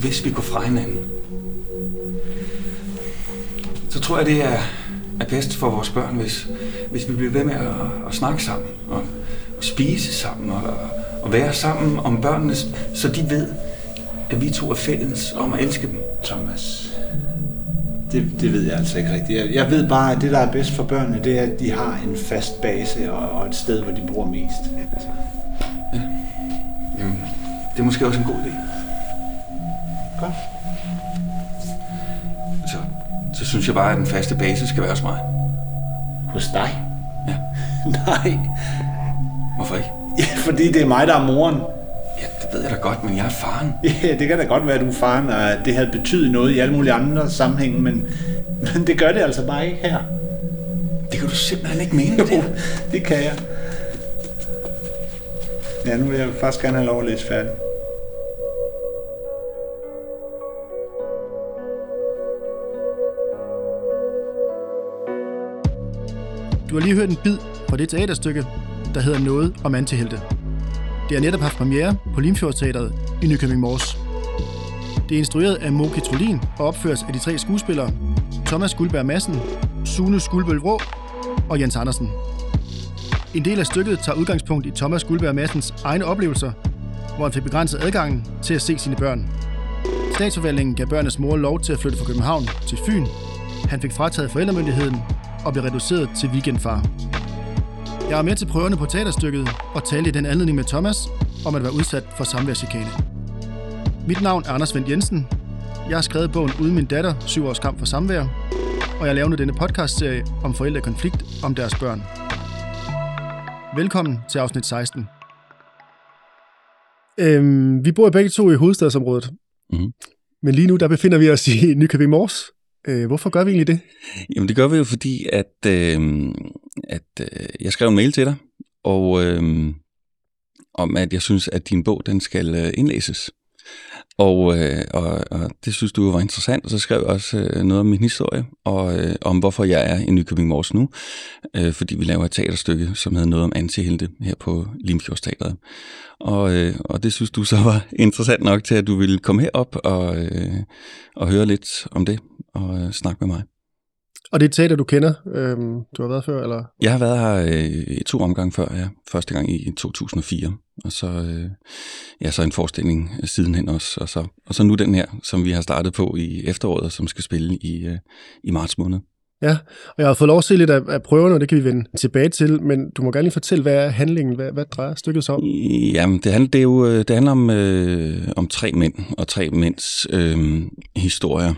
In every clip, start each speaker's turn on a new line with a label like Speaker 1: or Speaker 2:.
Speaker 1: hvis vi går fra hinanden, så tror jeg, det er, er bedst for vores børn, hvis, hvis vi bliver ved med at, at snakke sammen, og, og spise sammen, og, og være sammen om børnene, så de ved, at vi to er fælles om at elske dem.
Speaker 2: Thomas, det, det ved jeg altså ikke rigtigt. Jeg, jeg ved bare, at det, der er bedst for børnene, det er, at de har en fast base og, og et sted, hvor de bruger mest. Altså.
Speaker 1: Ja. Jamen, det er måske også en god idé.
Speaker 2: Godt.
Speaker 1: Så, så synes jeg bare, at den faste base skal være hos mig.
Speaker 2: Hos dig?
Speaker 1: Ja.
Speaker 2: Nej.
Speaker 1: Hvorfor ikke?
Speaker 2: Ja, fordi det er mig, der er moren.
Speaker 1: Ja, det ved jeg da godt, men jeg er faren.
Speaker 2: Ja, det kan da godt være, at du er faren, og at det havde betydet noget i alle mulige andre sammenhænge, men, men det gør det altså bare ikke her.
Speaker 1: Det kan du simpelthen ikke mene, det
Speaker 2: Jo,
Speaker 1: der.
Speaker 2: det kan jeg. Ja, nu vil jeg faktisk gerne have lov at læse færdig.
Speaker 3: Du har lige hørt en bid fra det teaterstykke, der hedder Noget om antihelte. Det har netop haft premiere på Limfjordsteateret i Nykøbing Mors. Det er instrueret af Moki Trolin og opføres af de tre skuespillere Thomas Guldberg Madsen, Sune Skuldbøl Vrå og Jens Andersen. En del af stykket tager udgangspunkt i Thomas Guldberg Madsens egne oplevelser, hvor han fik begrænset adgangen til at se sine børn. Statsforvaltningen gav børnenes mor lov til at flytte fra København til Fyn. Han fik frataget forældremyndigheden og blev reduceret til weekendfar. Jeg er med til prøverne på teaterstykket og talte i den anledning med Thomas om at være udsat for samværschikane. Mit navn er Anders Vendt Jensen. Jeg har skrevet bogen Uden min datter, syv års kamp for samvær, og jeg laver nu denne podcastserie om forældrekonflikt om deres børn. Velkommen til afsnit 16. Øhm, vi bor begge to i hovedstadsområdet,
Speaker 4: Mhm.
Speaker 3: men lige nu der befinder vi os i Nykøbing Mors. Øh, hvorfor gør vi egentlig det?
Speaker 4: Jamen det gør vi jo fordi, at, øh, at øh, jeg skrev en mail til dig, og øh, om at jeg synes, at din bog den skal øh, indlæses. Og, øh, og, og det synes du var interessant, og så skrev jeg også øh, noget om min historie, og øh, om hvorfor jeg er i Nykøbing Mors nu, øh, fordi vi laver et teaterstykke, som hedder noget om antihelte her på Limfjordsteateret. Og, øh, og det synes du så var interessant nok til, at du ville komme herop og, øh, og høre lidt om det, og øh, snakke med mig.
Speaker 3: Og det er et teater, du kender. Øhm, du har været før, eller?
Speaker 4: Jeg har været her øh, i to omgange før, ja. Første gang i 2004, og så, øh, ja, så en forestilling sidenhen også, og så, og så nu den her, som vi har startet på i efteråret, og som skal spille i, øh, i marts måned.
Speaker 3: Ja, og jeg har fået lov at se lidt af, af prøverne, og det kan vi vende tilbage til, men du må gerne lige fortælle, hvad er handlingen? Hvad, hvad drejer stykket sig om?
Speaker 4: Jamen, det handler, det er jo, øh, det handler om, øh, om tre mænd, og tre mænds øh, historier.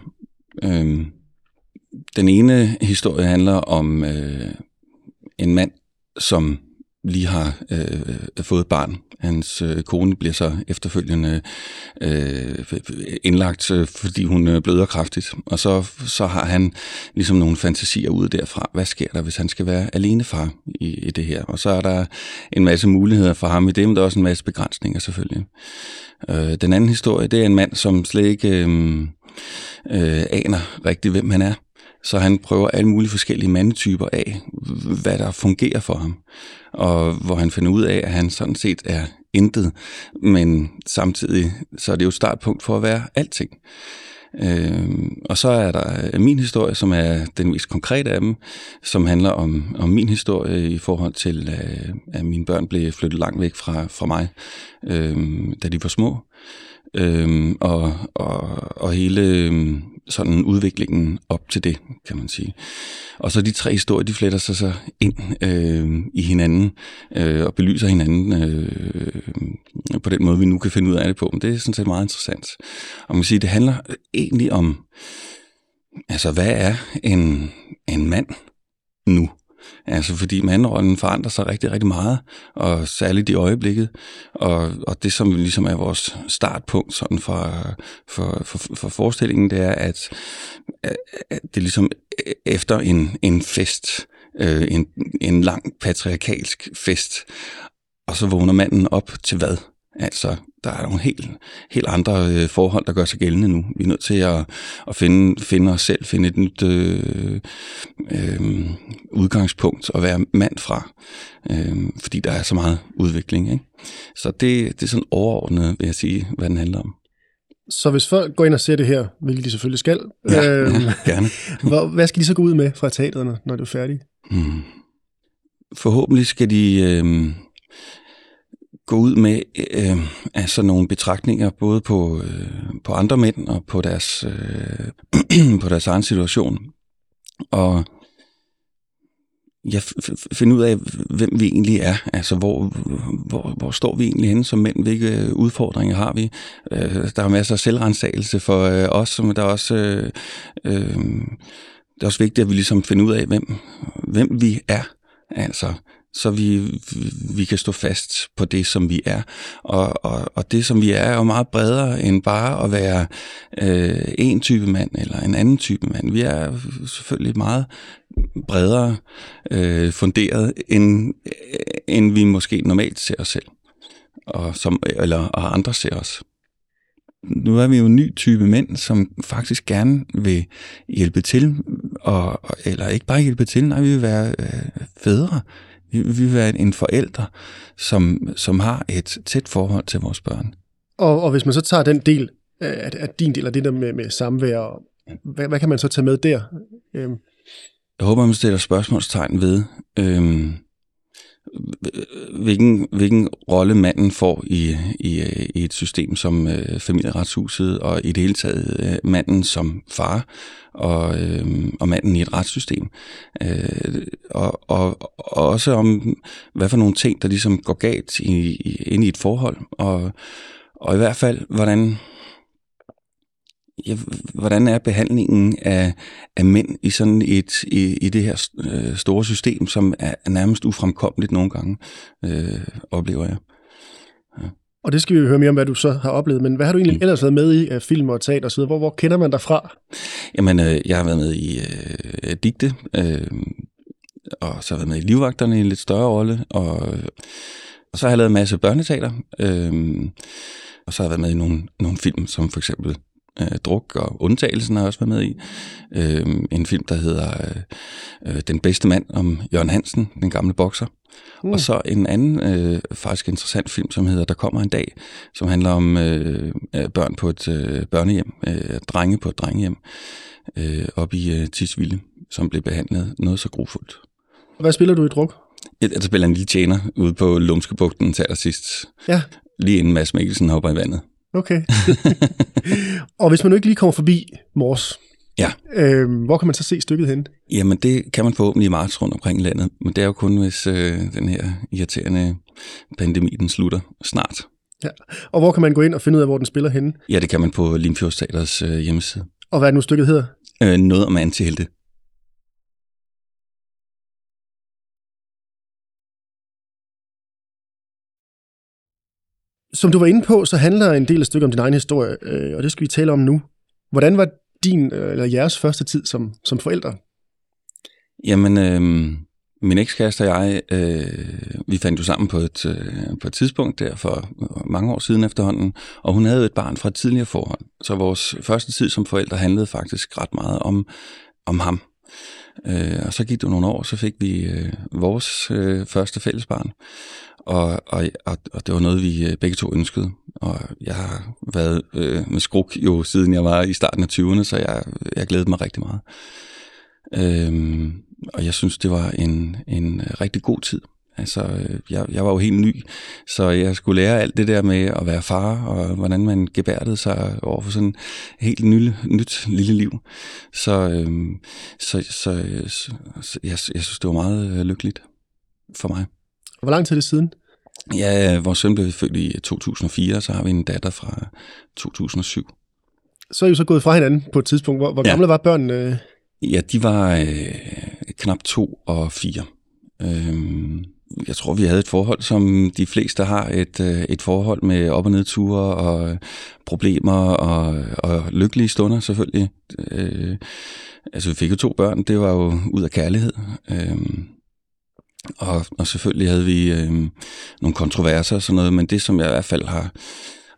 Speaker 4: Øh, den ene historie handler om øh, en mand, som lige har øh, fået et barn. Hans øh, kone bliver så efterfølgende øh, indlagt, øh, fordi hun øh, bløder kraftigt. Og så, så har han ligesom nogle fantasier ud derfra. Hvad sker der, hvis han skal være alenefar i, i det her? Og så er der en masse muligheder for ham i det, men der er også en masse begrænsninger selvfølgelig. Øh, den anden historie, det er en mand, som slet ikke øh, øh, aner rigtigt, hvem han er. Så han prøver alle mulige forskellige mandetyper af, hvad der fungerer for ham. Og hvor han finder ud af, at han sådan set er intet, men samtidig så er det jo et startpunkt for at være alting. Øh, og så er der øh, min historie, som er den mest konkrete af dem, som handler om, om min historie i forhold til, øh, at mine børn blev flyttet langt væk fra, fra mig, øh, da de var små. Øhm, og, og, og hele øhm, sådan udviklingen op til det, kan man sige. Og så de tre historier, de fletter sig så ind øh, i hinanden øh, og belyser hinanden øh, på den måde, vi nu kan finde ud af det på. Men det er sådan set meget interessant. Og man kan sige, det handler egentlig om, altså hvad er en, en mand nu? Altså fordi mandrollen forandrer sig rigtig, rigtig meget, og særligt i øjeblikket. Og, og det, som ligesom er vores startpunkt sådan for, for, for, for forestillingen, det er, at, at det er ligesom efter en, en fest, øh, en, en lang patriarkalsk fest, og så vågner manden op til hvad? Altså, der er nogle helt, helt andre øh, forhold, der gør sig gældende nu. Vi er nødt til at, at finde, finde os selv, finde et nyt øh, øh, udgangspunkt at være mand fra, øh, fordi der er så meget udvikling. Ikke? Så det, det er sådan overordnet, vil jeg sige, hvad den handler om.
Speaker 3: Så hvis folk går ind og ser det her, hvilket de selvfølgelig skal,
Speaker 4: Ja,
Speaker 3: øhm,
Speaker 4: ja gerne.
Speaker 3: hvor, hvad skal de så gå ud med fra teatret, når- det er færdigt?
Speaker 4: Hmm. Forhåbentlig skal de øh, gå ud med øh, altså nogle betragtninger både på, øh, på andre mænd og på deres, øh, på deres egen situation. Og ja, finde ud af, hvem vi egentlig er. Altså, hvor, hvor, hvor står vi egentlig henne som mænd? Hvilke øh, udfordringer har vi? Øh, der er masser af selvrensagelse for øh, os, men der er også... Øh, øh, det er også vigtigt, at vi ligesom finder ud af, hvem, hvem vi er. Altså, så vi, vi kan stå fast på det, som vi er. Og, og, og det, som vi er, er jo meget bredere end bare at være øh, en type mand eller en anden type mand. Vi er selvfølgelig meget bredere øh, funderet, end, øh, end vi måske normalt ser os selv. Og, som, eller, og andre ser os. Nu er vi jo en ny type mænd, som faktisk gerne vil hjælpe til, og, eller ikke bare hjælpe til, nej, vi vil være øh, fædre. Vi, vi vil være en forælder, som, som har et tæt forhold til vores børn.
Speaker 3: Og, og hvis man så tager den del af, af din del af det der med, med samvær, hvad, hvad kan man så tage med der? Øhm,
Speaker 4: Jeg håber, man stiller spørgsmålstegn ved, øhm, hvilken, hvilken rolle manden får i, i, i et system som øh, familieretshuset, og i det hele taget øh, manden som far, og, øh, og manden i et retssystem. Øh, og, og, og også om, hvad for nogle ting, der ligesom går galt i, i, ind i et forhold, og, og i hvert fald, hvordan, ja, hvordan er behandlingen af, af mænd i sådan et i, i det her øh, store system, som er nærmest ufremkommeligt nogle gange, øh, oplever jeg.
Speaker 3: og det skal vi jo høre mere om, hvad du så har oplevet, men hvad har du egentlig ellers været med i af film og teater osv.? Hvor, hvor kender man dig fra?
Speaker 4: Jamen, øh, jeg har været med i øh, Digte, øh, og så har jeg været med i Livvagterne i en lidt større rolle, og, og så har jeg lavet en masse børneteater, øh, og så har jeg været med i nogle, nogle film, som for eksempel øh, Druk og Undtagelsen har jeg også været med i. Øh, en film, der hedder øh, Den bedste mand om Jørgen Hansen, den gamle bokser. Mm. Og så en anden øh, faktisk interessant film, som hedder Der kommer en dag, som handler om øh, øh, børn på et øh, børnehjem, øh, drenge på et drengehjem, øh, op i øh, Tisvilde, som blev behandlet noget så grufuldt.
Speaker 3: Hvad spiller du i druk?
Speaker 4: Jeg, jeg spiller en lille tjener ude på Lumskebugten til allersidst,
Speaker 3: Ja,
Speaker 4: lige inden Mads Mikkelsen hopper i vandet.
Speaker 3: Okay. og hvis man nu ikke lige kommer forbi Mors,
Speaker 4: Ja.
Speaker 3: øhm, hvor kan man så se stykket hen?
Speaker 4: Jamen, det kan man forhåbentlig i marts rundt omkring landet, men det er jo kun, hvis øh, den her irriterende pandemi, den slutter snart.
Speaker 3: Og hvor kan man gå ind og finde ud af, hvor den spiller henne?
Speaker 4: Ja, det kan man på Limfjordsteaters øh, hjemmeside.
Speaker 3: Og hvad er det nu stykket hedder?
Speaker 4: Øh, noget om antihelte.
Speaker 3: Som du var inde på, så handler en del af stykket om din egen historie, øh, og det skal vi tale om nu. Hvordan var din øh, eller jeres første tid som, som forældre?
Speaker 4: Jamen, øh, min ekskæreste og jeg, øh, vi fandt jo sammen på et, øh, på et tidspunkt der for mange år siden efterhånden, og hun havde et barn fra et tidligere forhold. Så vores første tid som forældre handlede faktisk ret meget om, om ham. Øh, og så gik det nogle år, så fik vi øh, vores øh, første fællesbarn. Og, og, og, og det var noget, vi øh, begge to ønskede. Og jeg har været øh, med skruk jo siden jeg var i starten af 20'erne, så jeg, jeg glædede mig rigtig meget. Øh, og jeg synes, det var en, en rigtig god tid. Altså, øh, jeg, jeg var jo helt ny, så jeg skulle lære alt det der med at være far, og hvordan man gebærdede sig over for sådan et helt nyt, nyt lille liv. Så, øhm, så, så, så, så jeg, jeg synes, det var meget øh, lykkeligt for mig.
Speaker 3: Hvor lang tid er det siden?
Speaker 4: Ja, vores søn blev født i 2004, så har vi en datter fra 2007.
Speaker 3: Så er I jo så gået fra hinanden på et tidspunkt. Hvor, hvor
Speaker 4: Ja.
Speaker 3: gamle var børnene?
Speaker 4: Ja, de var øh, knap to og fire. Øhm, jeg tror, vi havde et forhold, som de fleste har, et, øh, et forhold med op- og nedture og øh, problemer og, og lykkelige stunder selvfølgelig. Øh, altså, vi fik jo to børn, det var jo ud af kærlighed. Øh, og, og selvfølgelig havde vi øh, nogle kontroverser og sådan noget, men det, som jeg i hvert fald har,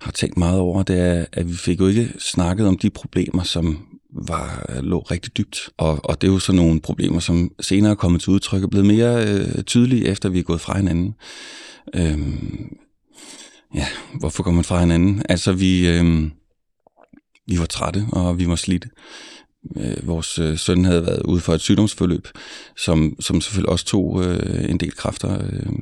Speaker 4: har tænkt meget over, det er, at vi fik jo ikke snakket om de problemer, som var, øh, lå rigtig dybt. Og, og det er jo sådan nogle problemer, som senere er kommet til udtryk og blevet mere øh, tydelige, efter vi er gået fra hinanden. Øhm, ja, hvorfor går man fra hinanden? Altså, vi, øh, vi var trætte, og vi var slidte. Øh, vores øh, søn havde været ude for et sygdomsforløb, som, som selvfølgelig også tog øh, en del kræfter. Øh,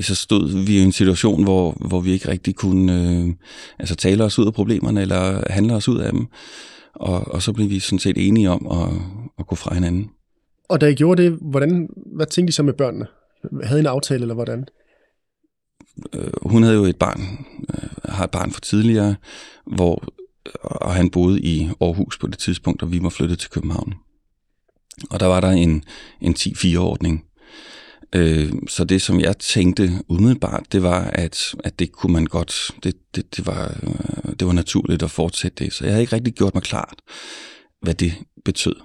Speaker 4: så stod vi i en situation, hvor, hvor vi ikke rigtig kunne øh, altså tale os ud af problemerne, eller handle os ud af dem. Og, og så blev vi sådan set enige om at, at gå fra hinanden.
Speaker 3: Og da I gjorde det, hvordan, hvad tænkte I så med børnene? Havde I en aftale, eller hvordan?
Speaker 4: Øh, hun havde jo et barn, øh, har et barn for tidligere, hvor og han boede i Aarhus på det tidspunkt, og vi var flyttet til København. Og der var der en, en 10-4-ordning. Øh, så det, som jeg tænkte umiddelbart, det var, at, at det kunne man godt, det, det, det, var, øh, det var naturligt at fortsætte det. Så jeg havde ikke rigtig gjort mig klart, hvad det betød.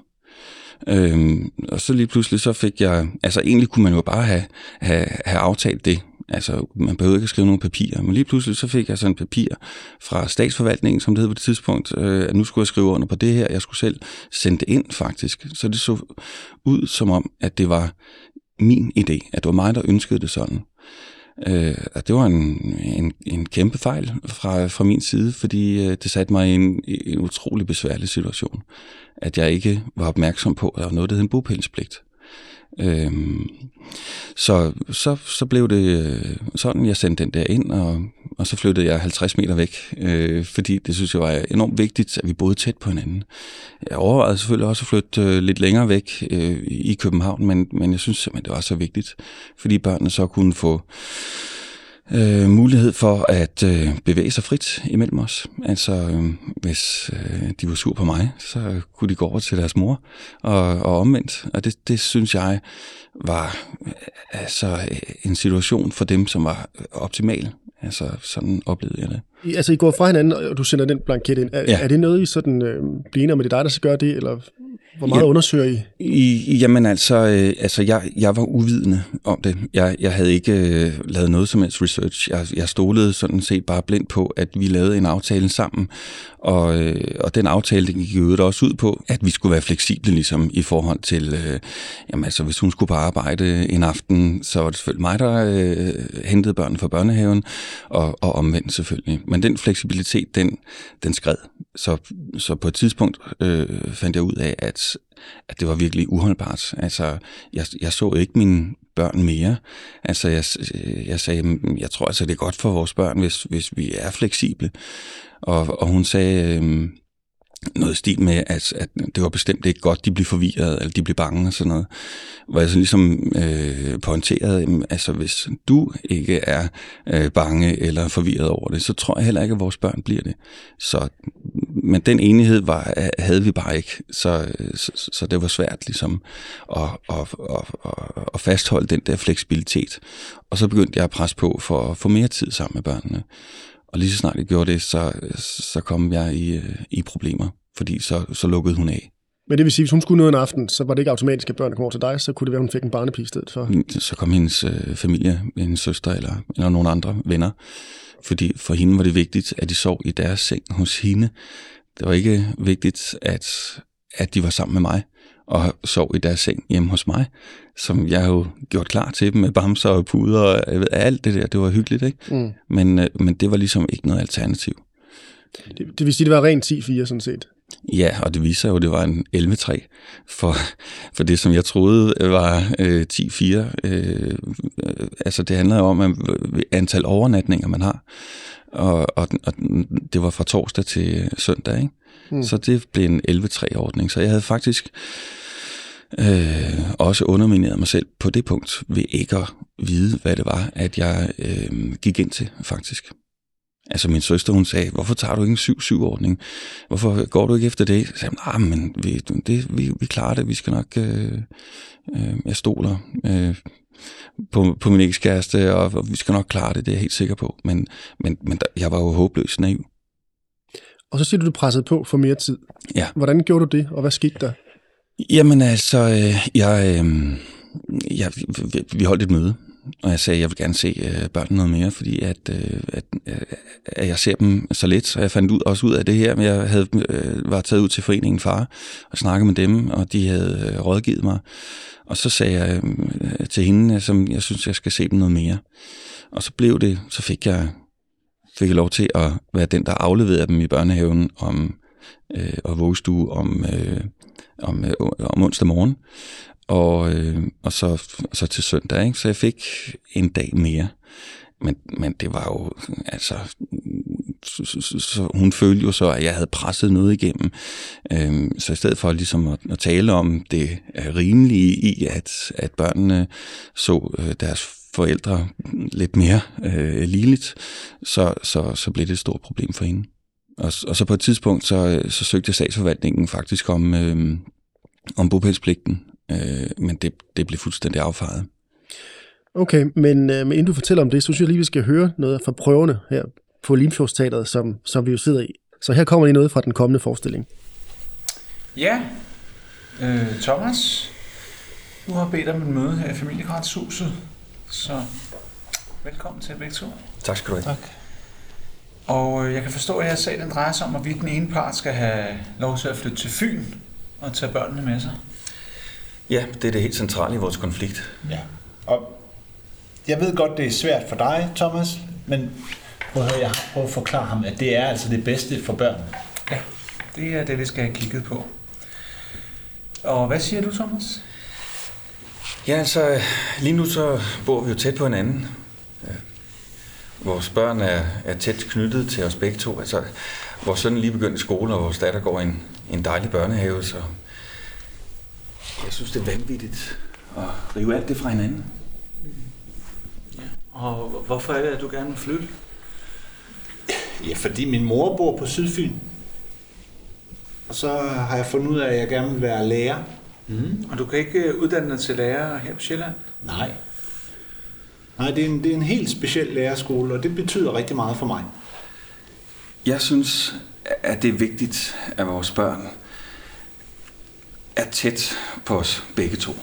Speaker 4: Øhm, og så lige pludselig så fik jeg, altså egentlig kunne man jo bare have, have, have aftalt det, Altså, man behøvede ikke skrive nogle papirer. Men lige pludselig så fik jeg sådan et papir fra statsforvaltningen, som det hed på det tidspunkt, øh, at nu skulle jeg skrive under på det her. Jeg skulle selv sende det ind, faktisk. Så det så ud som om, at det var min idé, at det var mig, der ønskede det sådan. Øh, det var en, en, en kæmpe fejl fra, fra min side, fordi øh, det satte mig i en, en utrolig besværlig situation. At jeg ikke var opmærksom på, at der var noget, der hed en bopælspligt. Øhm, så, så, så blev det øh, sådan, jeg sendte den der ind, og, og så flyttede jeg 50 meter væk, øh, fordi det synes jeg var enormt vigtigt, at vi boede tæt på hinanden. Jeg overvejede selvfølgelig også at flytte øh, lidt længere væk øh, i København, men, men jeg synes simpelthen, det var så vigtigt, fordi børnene så kunne få øh, mulighed for at øh, bevæge sig frit imellem os. Altså, øh, hvis øh, de var sur på mig, så kunne de gå over til deres mor, og, og omvendt. Og det, det synes jeg var øh, altså en situation for dem, som var optimal. Altså, sådan oplevede jeg det.
Speaker 3: Altså, I går fra hinanden, og du sender den blanket ind. Er, ja. er det noget, I sådan øh, bliver enige om, at det er dig, der skal gøre det, eller hvor meget ja, undersøger I?
Speaker 4: I? Jamen altså, øh, altså jeg, jeg var uvidende om det. Jeg, jeg havde ikke øh, lavet noget som helst research. Jeg, jeg stolede sådan set bare blindt på, at vi lavede en aftale sammen. Og, øh, og den aftale, den gik jo også ud på, at vi skulle være fleksible ligesom i forhold til, øh, jamen altså hvis hun skulle på arbejde en aften, så var det selvfølgelig mig, der øh, hentede børnene fra børnehaven, og, og omvendt selvfølgelig. Men den fleksibilitet, den, den skred. Så, så på et tidspunkt øh, fandt jeg ud af, at at det var virkelig uholdbart. Altså, jeg, jeg så ikke min, børn mere. Altså, jeg, øh, jeg sagde, mm, jeg tror altså, det er godt for vores børn, hvis, hvis vi er fleksible. Og, og hun sagde øh, noget stil med, at, at det var bestemt ikke godt, de blev forvirret, eller de blev bange og sådan noget. Hvor jeg så ligesom øh, pointerede, altså hvis du ikke er øh, bange eller forvirret over det, så tror jeg heller ikke, at vores børn bliver det. Så, men den enighed var, havde vi bare ikke, så, så, så det var svært ligesom at, at, at, at, fastholde den der fleksibilitet. Og så begyndte jeg at presse på for at få mere tid sammen med børnene. Og lige så snart jeg gjorde det, så, så kom jeg i, i problemer, fordi så, så lukkede hun af.
Speaker 3: Men det vil sige, hvis hun skulle noget en aften, så var det ikke automatisk, at børnene kom over til dig, så kunne det være, at hun fik en barnepige i stedet for?
Speaker 4: Så kom hendes øh, familie, hendes søster eller, eller nogle andre venner. Fordi for hende var det vigtigt, at de sov i deres seng hos hende. Det var ikke vigtigt, at, at de var sammen med mig og sov i deres seng hjemme hos mig, som jeg jo gjort klar til dem med bamser og puder og jeg ved, alt det der, det var hyggeligt, ikke? Mm. Men, øh, men det var ligesom ikke noget alternativ.
Speaker 3: Det, det vil sige, det var rent 10-4 sådan set?
Speaker 4: Ja, og det viser jo, at det var en 11-3 for, for det, som jeg troede var øh, 10-4. Øh, altså det handler jo om at, antal overnatninger, man har. Og, og, og det var fra torsdag til søndag, ikke? Mm. Så det blev en 11-3-ordning. Så jeg havde faktisk øh, også undermineret mig selv på det punkt, ved ikke at vide, hvad det var, at jeg øh, gik ind til, faktisk. Altså min søster, hun sagde, hvorfor tager du ikke en 7-7-ordning? Hvorfor går du ikke efter det? Jeg sagde, nej, men vi, det, vi, vi klarer det, vi skal nok, øh, øh, jeg stoler øh, på, på min ekskæreste, og, og vi skal nok klare det, det er jeg helt sikker på. Men, men, men der, jeg var jo håbløs naiv.
Speaker 3: Og så siger du, du pressede på for mere tid.
Speaker 4: Ja.
Speaker 3: Hvordan gjorde du det, og hvad skete der?
Speaker 4: Jamen altså, øh, jeg, øh, jeg, vi holdt et møde, og jeg sagde, at jeg vil gerne se øh, børnene noget mere, fordi at, øh, at, øh, at jeg ser dem så lidt, og jeg fandt ud, også ud af det her, men jeg havde, øh, var taget ud til foreningen far og snakket med dem, og de havde øh, rådgivet mig. Og så sagde jeg øh, til hende, at jeg synes, jeg skal se dem noget mere. Og så blev det, så fik jeg, fik jeg lov til at være den, der afleverede dem i børnehaven om øh, og vuggestue om, øh, om, øh, om onsdag morgen, og, øh, og så, så til søndag. Ikke? Så jeg fik en dag mere. Men, men det var jo, altså, så, så, så hun følte jo så, at jeg havde presset noget igennem. Øhm, så i stedet for ligesom at, at tale om det øh, rimelige i, at, at børnene så øh, deres forældre lidt mere øh, ligeligt, så, så, så blev det et stort problem for hende. Og, og så på et tidspunkt, så, øh, så søgte statsforvaltningen faktisk om, øh, om bopælspligten, øh, men det, det blev fuldstændig affejet.
Speaker 3: Okay, men, øh, men inden du fortæller om det, så synes jeg lige, vi skal høre noget fra prøverne her på Limfjordsteateret, som, som vi jo sidder i. Så her kommer lige noget fra den kommende forestilling.
Speaker 2: Ja, øh, Thomas, du har bedt om et møde her i familieretshuset, så velkommen til begge to.
Speaker 1: Tak skal du have.
Speaker 2: Tak. Og øh, jeg kan forstå, at jeres sag den drejer sig om, hvorvidt den ene part skal have lov til at flytte til Fyn og tage børnene med sig.
Speaker 1: Ja, det er det helt centrale i vores konflikt.
Speaker 2: Ja, og jeg ved godt, det er svært for dig, Thomas, men prøv at, høre, jeg har prøvet at forklare ham, at det er altså det bedste for børnene. Ja, det er det, vi skal have kigget på. Og hvad siger du, Thomas?
Speaker 1: Ja, altså, lige nu så bor vi jo tæt på hinanden. Vores børn er, er tæt knyttet til os begge to. Altså, vores søn er lige begyndt i skole, og vores datter går i en, en dejlig børnehave, så jeg synes, det er vanvittigt at rive alt det fra hinanden.
Speaker 2: Ja. Og hvorfor er det, at du gerne vil flytte? Ja, fordi min mor bor på Sydfyn. Og så har jeg fundet ud af, at jeg gerne vil være lærer.
Speaker 5: Mm. Og du kan ikke øh, uddanne dig til lærer her på Sjælland?
Speaker 2: Nej. Nej, det er, en, det er en helt speciel lærerskole, og det betyder rigtig meget for mig.
Speaker 1: Jeg synes, at det er vigtigt, at vores børn er tæt på os begge to.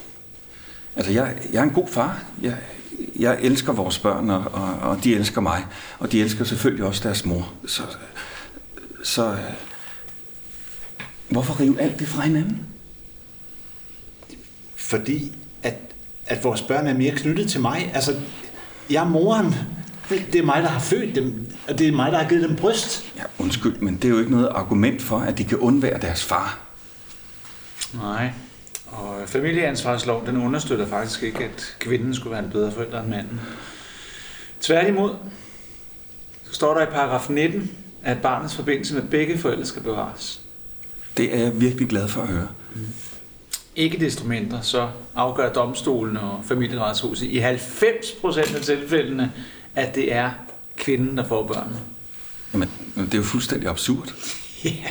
Speaker 1: Altså, jeg, jeg er en god far. Jeg, jeg elsker vores børn, og, og, og de elsker mig. Og de elsker selvfølgelig også deres mor. Så, så hvorfor rive alt det fra hinanden?
Speaker 2: Fordi at, at vores børn er mere knyttet til mig. Altså, jeg er moren. Det er mig, der har født dem, og det er mig, der har givet dem bryst.
Speaker 1: Ja, undskyld, men det er jo ikke noget argument for, at de kan undvære deres far.
Speaker 5: Nej, og familieansvarsloven, den understøtter faktisk ikke, at kvinden skulle være en bedre forælder end manden. Tværtimod, så står der i paragraf 19, at barnets forbindelse med begge forældre skal bevares.
Speaker 1: Det er jeg virkelig glad for at høre. Mm.
Speaker 5: Ikke desto mindre, så afgør domstolen og familieretshuset i 90% af tilfældene, at det er kvinden, der får børnene.
Speaker 1: Jamen, det er jo fuldstændig absurd.
Speaker 5: Ja,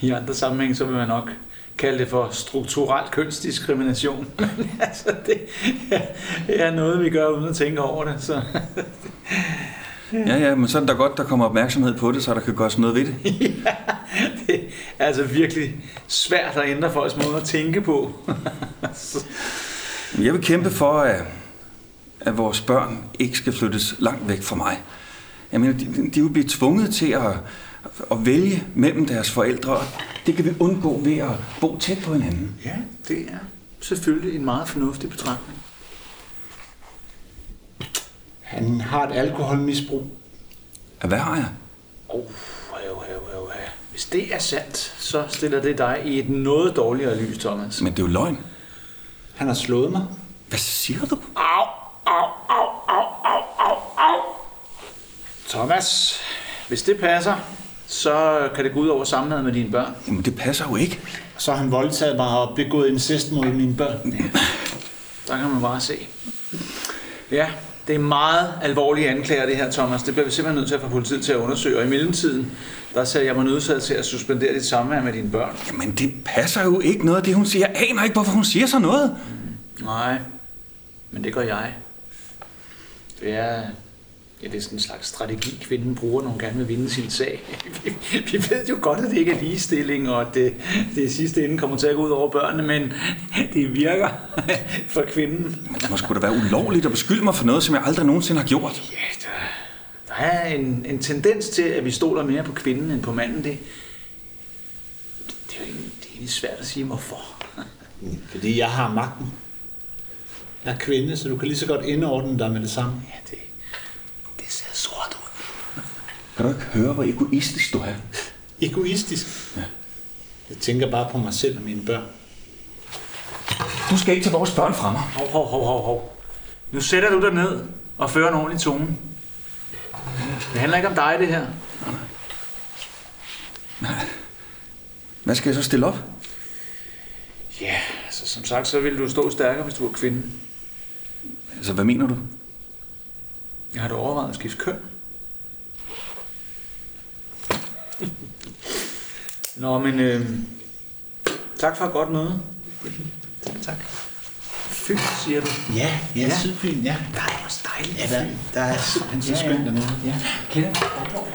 Speaker 5: i andre sammenhæng, så vil man nok kalde det for strukturel kønsdiskrimination. altså, det er noget, vi gør uden at tænke over det. Så.
Speaker 1: ja, ja, men så er det da godt, der kommer opmærksomhed på det, så der kan gøres noget ved det.
Speaker 5: ja, det er altså virkelig svært at ændre folks måde at tænke på.
Speaker 1: Jeg vil kæmpe for, at, at vores børn ikke skal flyttes langt væk fra mig. Jeg mener, de, de vil blive tvunget til at, at vælge mellem deres forældre, det kan vi undgå ved at bo tæt på hinanden.
Speaker 5: Ja, det er selvfølgelig en meget fornuftig betragtning.
Speaker 2: Han har et alkoholmisbrug.
Speaker 1: Hvad har jeg?
Speaker 5: Oh, jo, jo, jo, Hvis det er sandt, så stiller det dig i et noget dårligere lys, Thomas.
Speaker 1: Men det er jo løgn.
Speaker 2: Han har slået mig.
Speaker 1: Hvad siger du?
Speaker 5: Au, au, au, au, au, au, au. Thomas, hvis det passer, så kan det gå ud over sammenheden med dine børn.
Speaker 1: Jamen, det passer jo ikke.
Speaker 2: Så har han voldtaget mig og begået incest mod mine børn.
Speaker 5: Ja. Der kan man bare se. Ja, det er meget alvorlige anklager, det her, Thomas. Det bliver vi simpelthen nødt til at få politiet til at undersøge. Og i mellemtiden, der ser jeg mig nødsaget til at suspendere dit samvær med dine børn.
Speaker 1: Jamen, det passer jo ikke noget af det, hun siger. Jeg aner ikke, hvorfor hun siger sådan noget.
Speaker 5: Nej, men det gør jeg. Det er, ja, det er sådan en slags strategi, kvinden bruger, når hun gerne vil vinde sin sag. Vi, vi ved jo godt, at det ikke er ligestilling, og at det, det sidste ende kommer til at gå ud over børnene, men det virker for kvinden.
Speaker 1: Men det må sgu da være ulovligt at beskylde mig for noget, som jeg aldrig nogensinde har gjort.
Speaker 5: Ja, der, der er en, en tendens til, at vi stoler mere på kvinden end på manden. Det, det, er jo egentlig, det er egentlig svært at sige, hvorfor.
Speaker 2: Fordi jeg har magten. Jeg er kvinde, så du kan lige så godt indordne dig med det samme.
Speaker 5: Ja, det, sort ud.
Speaker 1: Kan du ikke høre, hvor egoistisk du er?
Speaker 2: Egoistisk?
Speaker 1: Ja.
Speaker 2: Jeg tænker bare på mig selv og mine børn.
Speaker 1: Du skal ikke tage vores børn fra mig.
Speaker 5: Hov, hov, hov, hov, hov. Nu sætter du dig ned og fører en ordentlig tone. Det handler ikke om dig, det her.
Speaker 1: Hvad skal jeg så stille op?
Speaker 5: Ja, altså som sagt, så vil du stå stærkere, hvis du er kvinde.
Speaker 1: Altså, hvad mener du?
Speaker 5: Jeg har du overvejet at skifte køn? Nå, men øh, tak for et godt møde.
Speaker 2: Tak.
Speaker 5: Fy, siger du.
Speaker 2: Ja, ja,
Speaker 5: Ja.
Speaker 2: ja. Sydfyn, ja.
Speaker 5: Nej, hvor dejligt.
Speaker 2: Ja, der, der er simpelthen så
Speaker 5: Ja, ja.
Speaker 2: skønt dernede.
Speaker 5: Ja, kender du Forborg?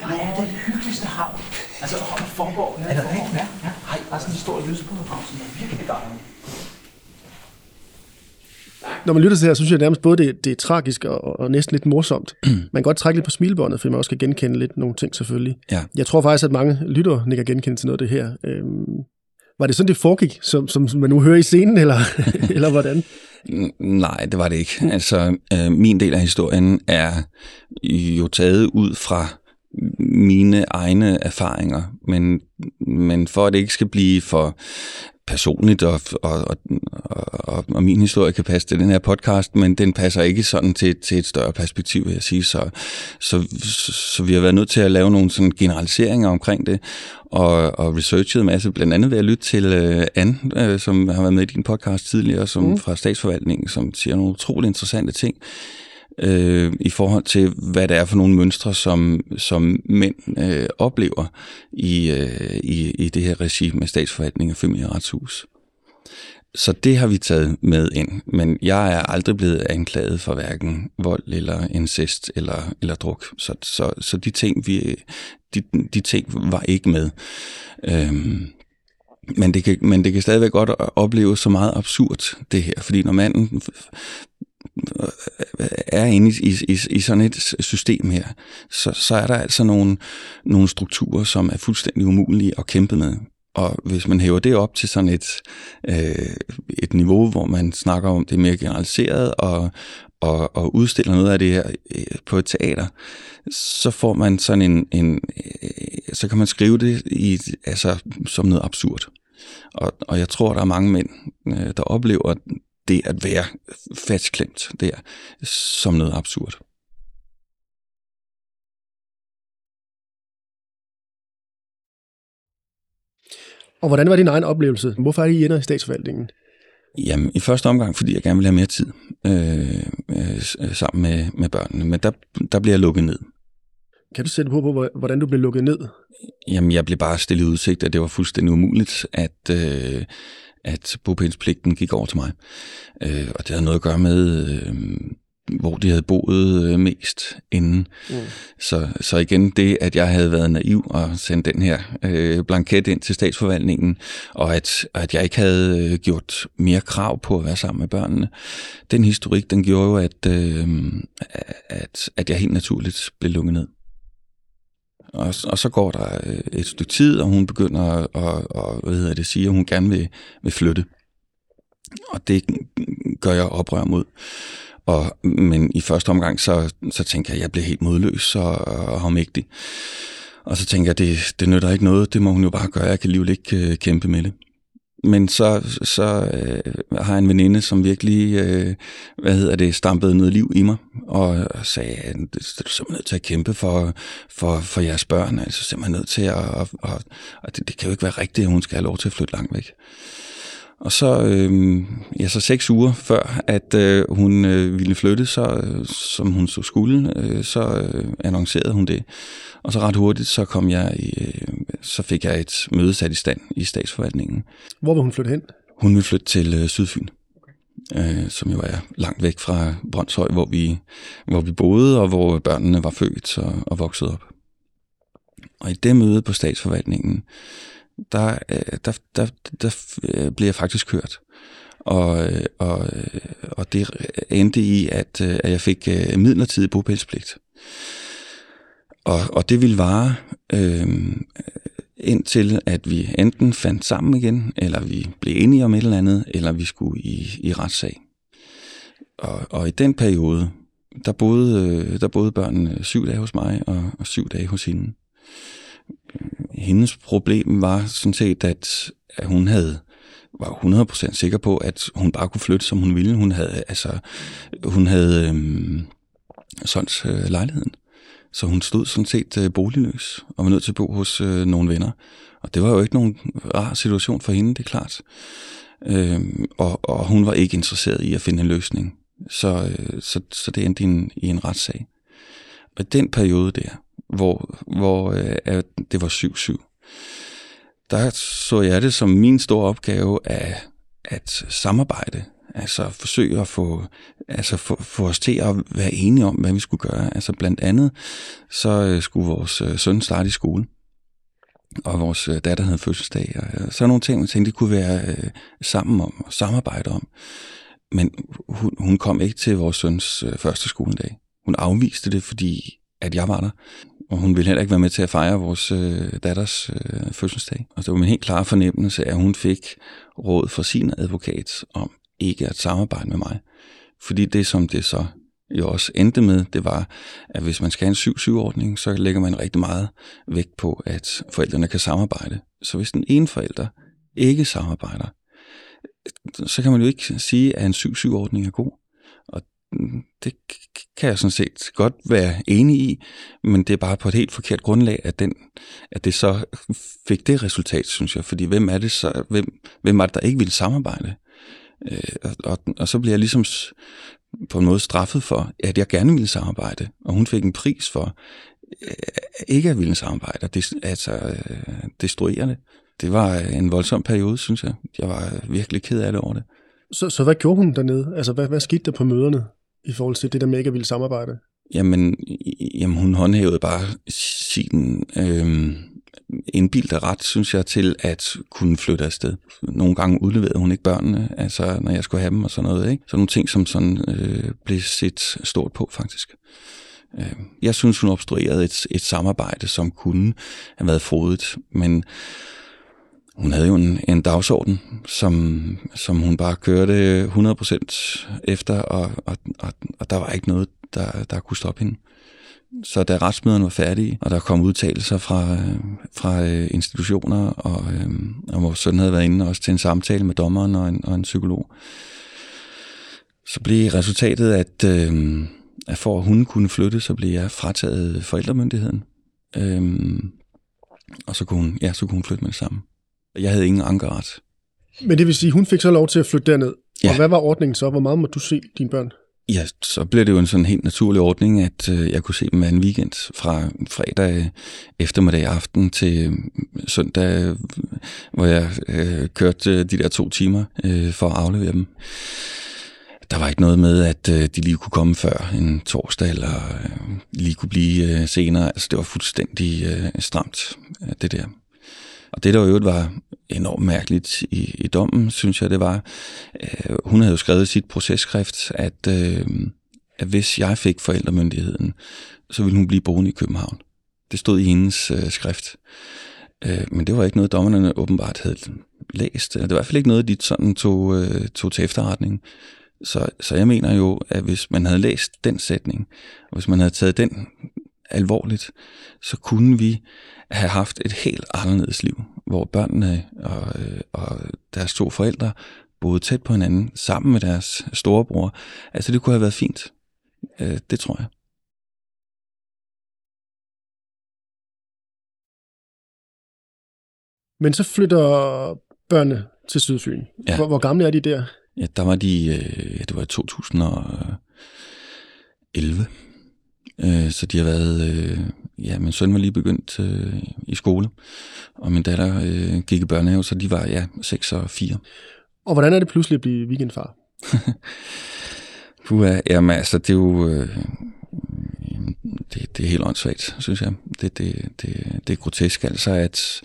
Speaker 5: Der er det hyggeligste havn. Altså, Forborg. Er det rigtigt? Ja, ja. Hej, der er sådan en stor lysebrudhavn, som er virkelig dejlig.
Speaker 3: Når man lytter til det her, synes jeg nærmest både, det, det er tragisk og, og næsten lidt morsomt. Man kan godt trække lidt på smilebåndet, fordi man også kan genkende lidt nogle ting selvfølgelig.
Speaker 4: Ja.
Speaker 3: Jeg tror faktisk, at mange lyttere nikker genkende til noget af det her. Øhm, var det sådan, det foregik, som, som man nu hører i scenen, eller, eller hvordan?
Speaker 4: Nej, det var det ikke. Altså, øh, min del af historien er jo taget ud fra mine egne erfaringer, men, men for at det ikke skal blive for personligt, og, og, og, og, og min historie kan passe til den her podcast, men den passer ikke sådan til, til et større perspektiv, vil jeg sige. Så, så, så vi har været nødt til at lave nogle sådan generaliseringer omkring det, og, og researchet en masse, blandt andet ved at lytte til uh, Anne, uh, som har været med i din podcast tidligere, som mm. fra statsforvaltningen, som siger nogle utrolig interessante ting øh, i forhold til, hvad det er for nogle mønstre, som, som mænd øh, oplever i, øh, i, i det her regi med statsforvaltning og familieretshus. Så det har vi taget med ind, men jeg er aldrig blevet anklaget for hverken vold eller incest eller, eller druk. Så, så, så de, ting, vi, de, de ting var ikke med. Øhm, men det, kan, men det kan stadigvæk godt opleves så meget absurd, det her. Fordi når manden er inde i, i, i sådan et system her, så, så er der altså nogle, nogle strukturer, som er fuldstændig umulige at kæmpe med. Og hvis man hæver det op til sådan et, øh, et niveau, hvor man snakker om det mere generaliseret og, og, og udstiller noget af det her øh, på et teater, så får man sådan en, en øh, så kan man skrive det i, altså, som noget absurd. Og, og jeg tror, der er mange mænd, øh, der oplever det at være fastklemt der som noget absurd.
Speaker 3: Og hvordan var din egen oplevelse? Hvorfor er I ender i statsforvaltningen?
Speaker 4: Jamen, i første omgang, fordi jeg gerne vil have mere tid øh, øh, sammen med, med børnene, men der, der bliver jeg lukket ned.
Speaker 3: Kan du sætte på, på, hvordan du blev lukket ned?
Speaker 4: Jamen, jeg blev bare stillet udsigt, at det var fuldstændig umuligt, at, øh, at bopælspligten gik over til mig. Øh, og det havde noget at gøre med, øh, hvor de havde boet øh, mest inden. Mm. Så, så igen det, at jeg havde været naiv og sendt den her øh, blanket ind til statsforvaltningen, og at, at jeg ikke havde øh, gjort mere krav på at være sammen med børnene, den historik, den gjorde jo, at, øh, at, at jeg helt naturligt blev lukket ned. Og, og så går der øh, et stykke tid, og hun begynder at, at, at hvad hedder det, sige, at hun gerne vil, vil flytte. Og det gør jeg oprør mod. Og, men i første omgang, så, så tænker jeg, at jeg bliver helt modløs og, og havmægtig. Og så tænker jeg, at det, det nytter ikke noget, det må hun jo bare gøre, jeg kan alligevel ikke øh, kæmpe med det. Men så, så øh, har jeg en veninde, som virkelig, øh, hvad hedder det, stampede noget liv i mig, og sagde, at du er simpelthen nødt til at kæmpe for, for, for jeres børn, altså simpelthen nødt til at, og, og, og det, det kan jo ikke være rigtigt, at hun skal have lov til at flytte langt væk. Og så, øh, ja, så seks uger før, at øh, hun øh, ville flytte, så, øh, som hun så skulle, øh, så øh, annoncerede hun det. Og så ret hurtigt, så kom jeg, i, øh, så fik jeg et møde sat i stand i statsforvaltningen.
Speaker 3: Hvor vil hun flytte hen?
Speaker 4: Hun ville flytte til øh, Sydfyn, okay. øh, som jo er langt væk fra Brøndshøj, hvor vi, hvor vi boede, og hvor børnene var født og, og vokset op. Og i det møde på statsforvaltningen, Øh, der, der, der, der, blev jeg faktisk hørt. Og, øh, og, øh, og det endte i, at, at jeg fik midlertidig bopælspligt. Og, og det ville vare øh, indtil, at vi enten fandt sammen igen, eller vi blev enige om et eller andet, eller vi skulle i, i retssag. Og, og i den periode, der boede, der boede børnene syv dage hos mig, og, og syv dage hos hende hendes problem var sådan set, at, at hun havde var 100% sikker på, at hun bare kunne flytte, som hun ville. Hun havde, altså, hun havde øhm, solgt øh, lejligheden. Så hun stod sådan set øh, boligløs og var nødt til at bo hos øh, nogle venner. Og det var jo ikke nogen rar situation for hende, det er klart. Øhm, og, og hun var ikke interesseret i at finde en løsning. Så, øh, så, så det endte i en, i en retssag. Og den periode der, hvor, hvor øh, det var 7-7, der så jeg det som min store opgave at, at samarbejde. Altså forsøge at få, altså få, få os til at være enige om, hvad vi skulle gøre. Altså blandt andet, så øh, skulle vores øh, søn starte i skole og vores øh, datter havde fødselsdag. Og øh, så nogle ting, vi tænkte, det kunne være øh, sammen om og samarbejde om. Men hun, hun kom ikke til vores søns øh, første skoledag. Hun afviste det, fordi at jeg var der. Og hun ville heller ikke være med til at fejre vores øh, datters øh, fødselsdag. Og det var min helt klare fornemmelse, at hun fik råd fra sin advokat om ikke at samarbejde med mig. Fordi det, som det så jo også endte med, det var, at hvis man skal have en 7-7-ordning, så lægger man rigtig meget vægt på, at forældrene kan samarbejde. Så hvis den ene forælder ikke samarbejder, så kan man jo ikke sige, at en 7-7-ordning er god. Og det kan jeg sådan set godt være enig i, men det er bare på et helt forkert grundlag, at, den, at det så fik det resultat, synes jeg. Fordi hvem er det så, hvem, hvem er det, der ikke vil samarbejde? Øh, og, og, og så bliver jeg ligesom på en måde straffet for, at jeg gerne ville samarbejde, og hun fik en pris for øh, ikke at ville samarbejde, og det, altså øh, destruerende. Det var en voldsom periode, synes jeg. Jeg var virkelig ked af det over det.
Speaker 3: Så, så hvad gjorde hun dernede? Altså, hvad, hvad skete der på møderne i forhold til det der med ikke at ville samarbejde?
Speaker 4: Jamen, jamen hun håndhævede bare sin øh, indbildte ret, synes jeg, til at kunne flytte afsted. Nogle gange udleverede hun ikke børnene, altså når jeg skulle have dem og sådan noget. Ikke? Så nogle ting, som sådan øh, blev set stort på, faktisk. Øh, jeg synes, hun obstruerede et, et samarbejde, som kunne have været frodigt, men hun havde jo en, en dagsorden, som, som hun bare kørte 100% efter, og, og, og, og der var ikke noget, der, der kunne stoppe hende. Så da retsmøderne var færdige, og der kom udtalelser fra, fra øh, institutioner, og, øh, og vores søn havde været inde også til en samtale med dommeren og en, og en psykolog, så blev resultatet, at, øh, at for at hun kunne flytte, så blev jeg frataget forældremyndigheden. Øh, og så kunne, hun, ja, så kunne hun flytte med det samme. Jeg havde ingen ankeret.
Speaker 3: Men det vil sige, hun fik så lov til at flytte derned. Ja. Og hvad var ordningen så? Hvor meget må du se dine børn?
Speaker 4: Ja, så blev det jo en sådan helt naturlig ordning, at øh, jeg kunne se dem en weekend fra fredag eftermiddag aften til øh, søndag, hvor jeg øh, kørte de der to timer øh, for at aflevere dem. Der var ikke noget med, at øh, de lige kunne komme før en torsdag, eller øh, lige kunne blive øh, senere. Altså, det var fuldstændig øh, stramt, øh, det der. Og det, der jo var enormt mærkeligt i, i dommen, synes jeg, det var, øh, hun havde jo skrevet i sit processkrift, at, øh, at hvis jeg fik forældremyndigheden, så ville hun blive boende i København. Det stod i hendes øh, skrift. Øh, men det var ikke noget, dommerne åbenbart havde læst. Det var i hvert fald ikke noget, de sådan tog, øh, tog til efterretning. Så, så jeg mener jo, at hvis man havde læst den sætning, og hvis man havde taget den alvorligt, så kunne vi have haft et helt anderledes liv, hvor børnene og, øh, og deres to forældre boede tæt på hinanden, sammen med deres storebror. Altså det kunne have været fint. Øh, det tror jeg.
Speaker 3: Men så flytter børnene til Sydfyn. Ja. Hvor, hvor gamle er de der?
Speaker 4: Ja, der var de, øh, det var i 2011. Øh, så de har været, øh, ja, min søn var lige begyndt øh, i skole, og min datter øh, gik i børnehave, så de var, ja, 6 og 4.
Speaker 3: Og hvordan er det pludselig at blive weekendfar?
Speaker 4: Puh, jamen altså, det er jo, øh, det, det er helt åndssvagt, synes jeg. Det, det, det, det er grotesk, altså, at,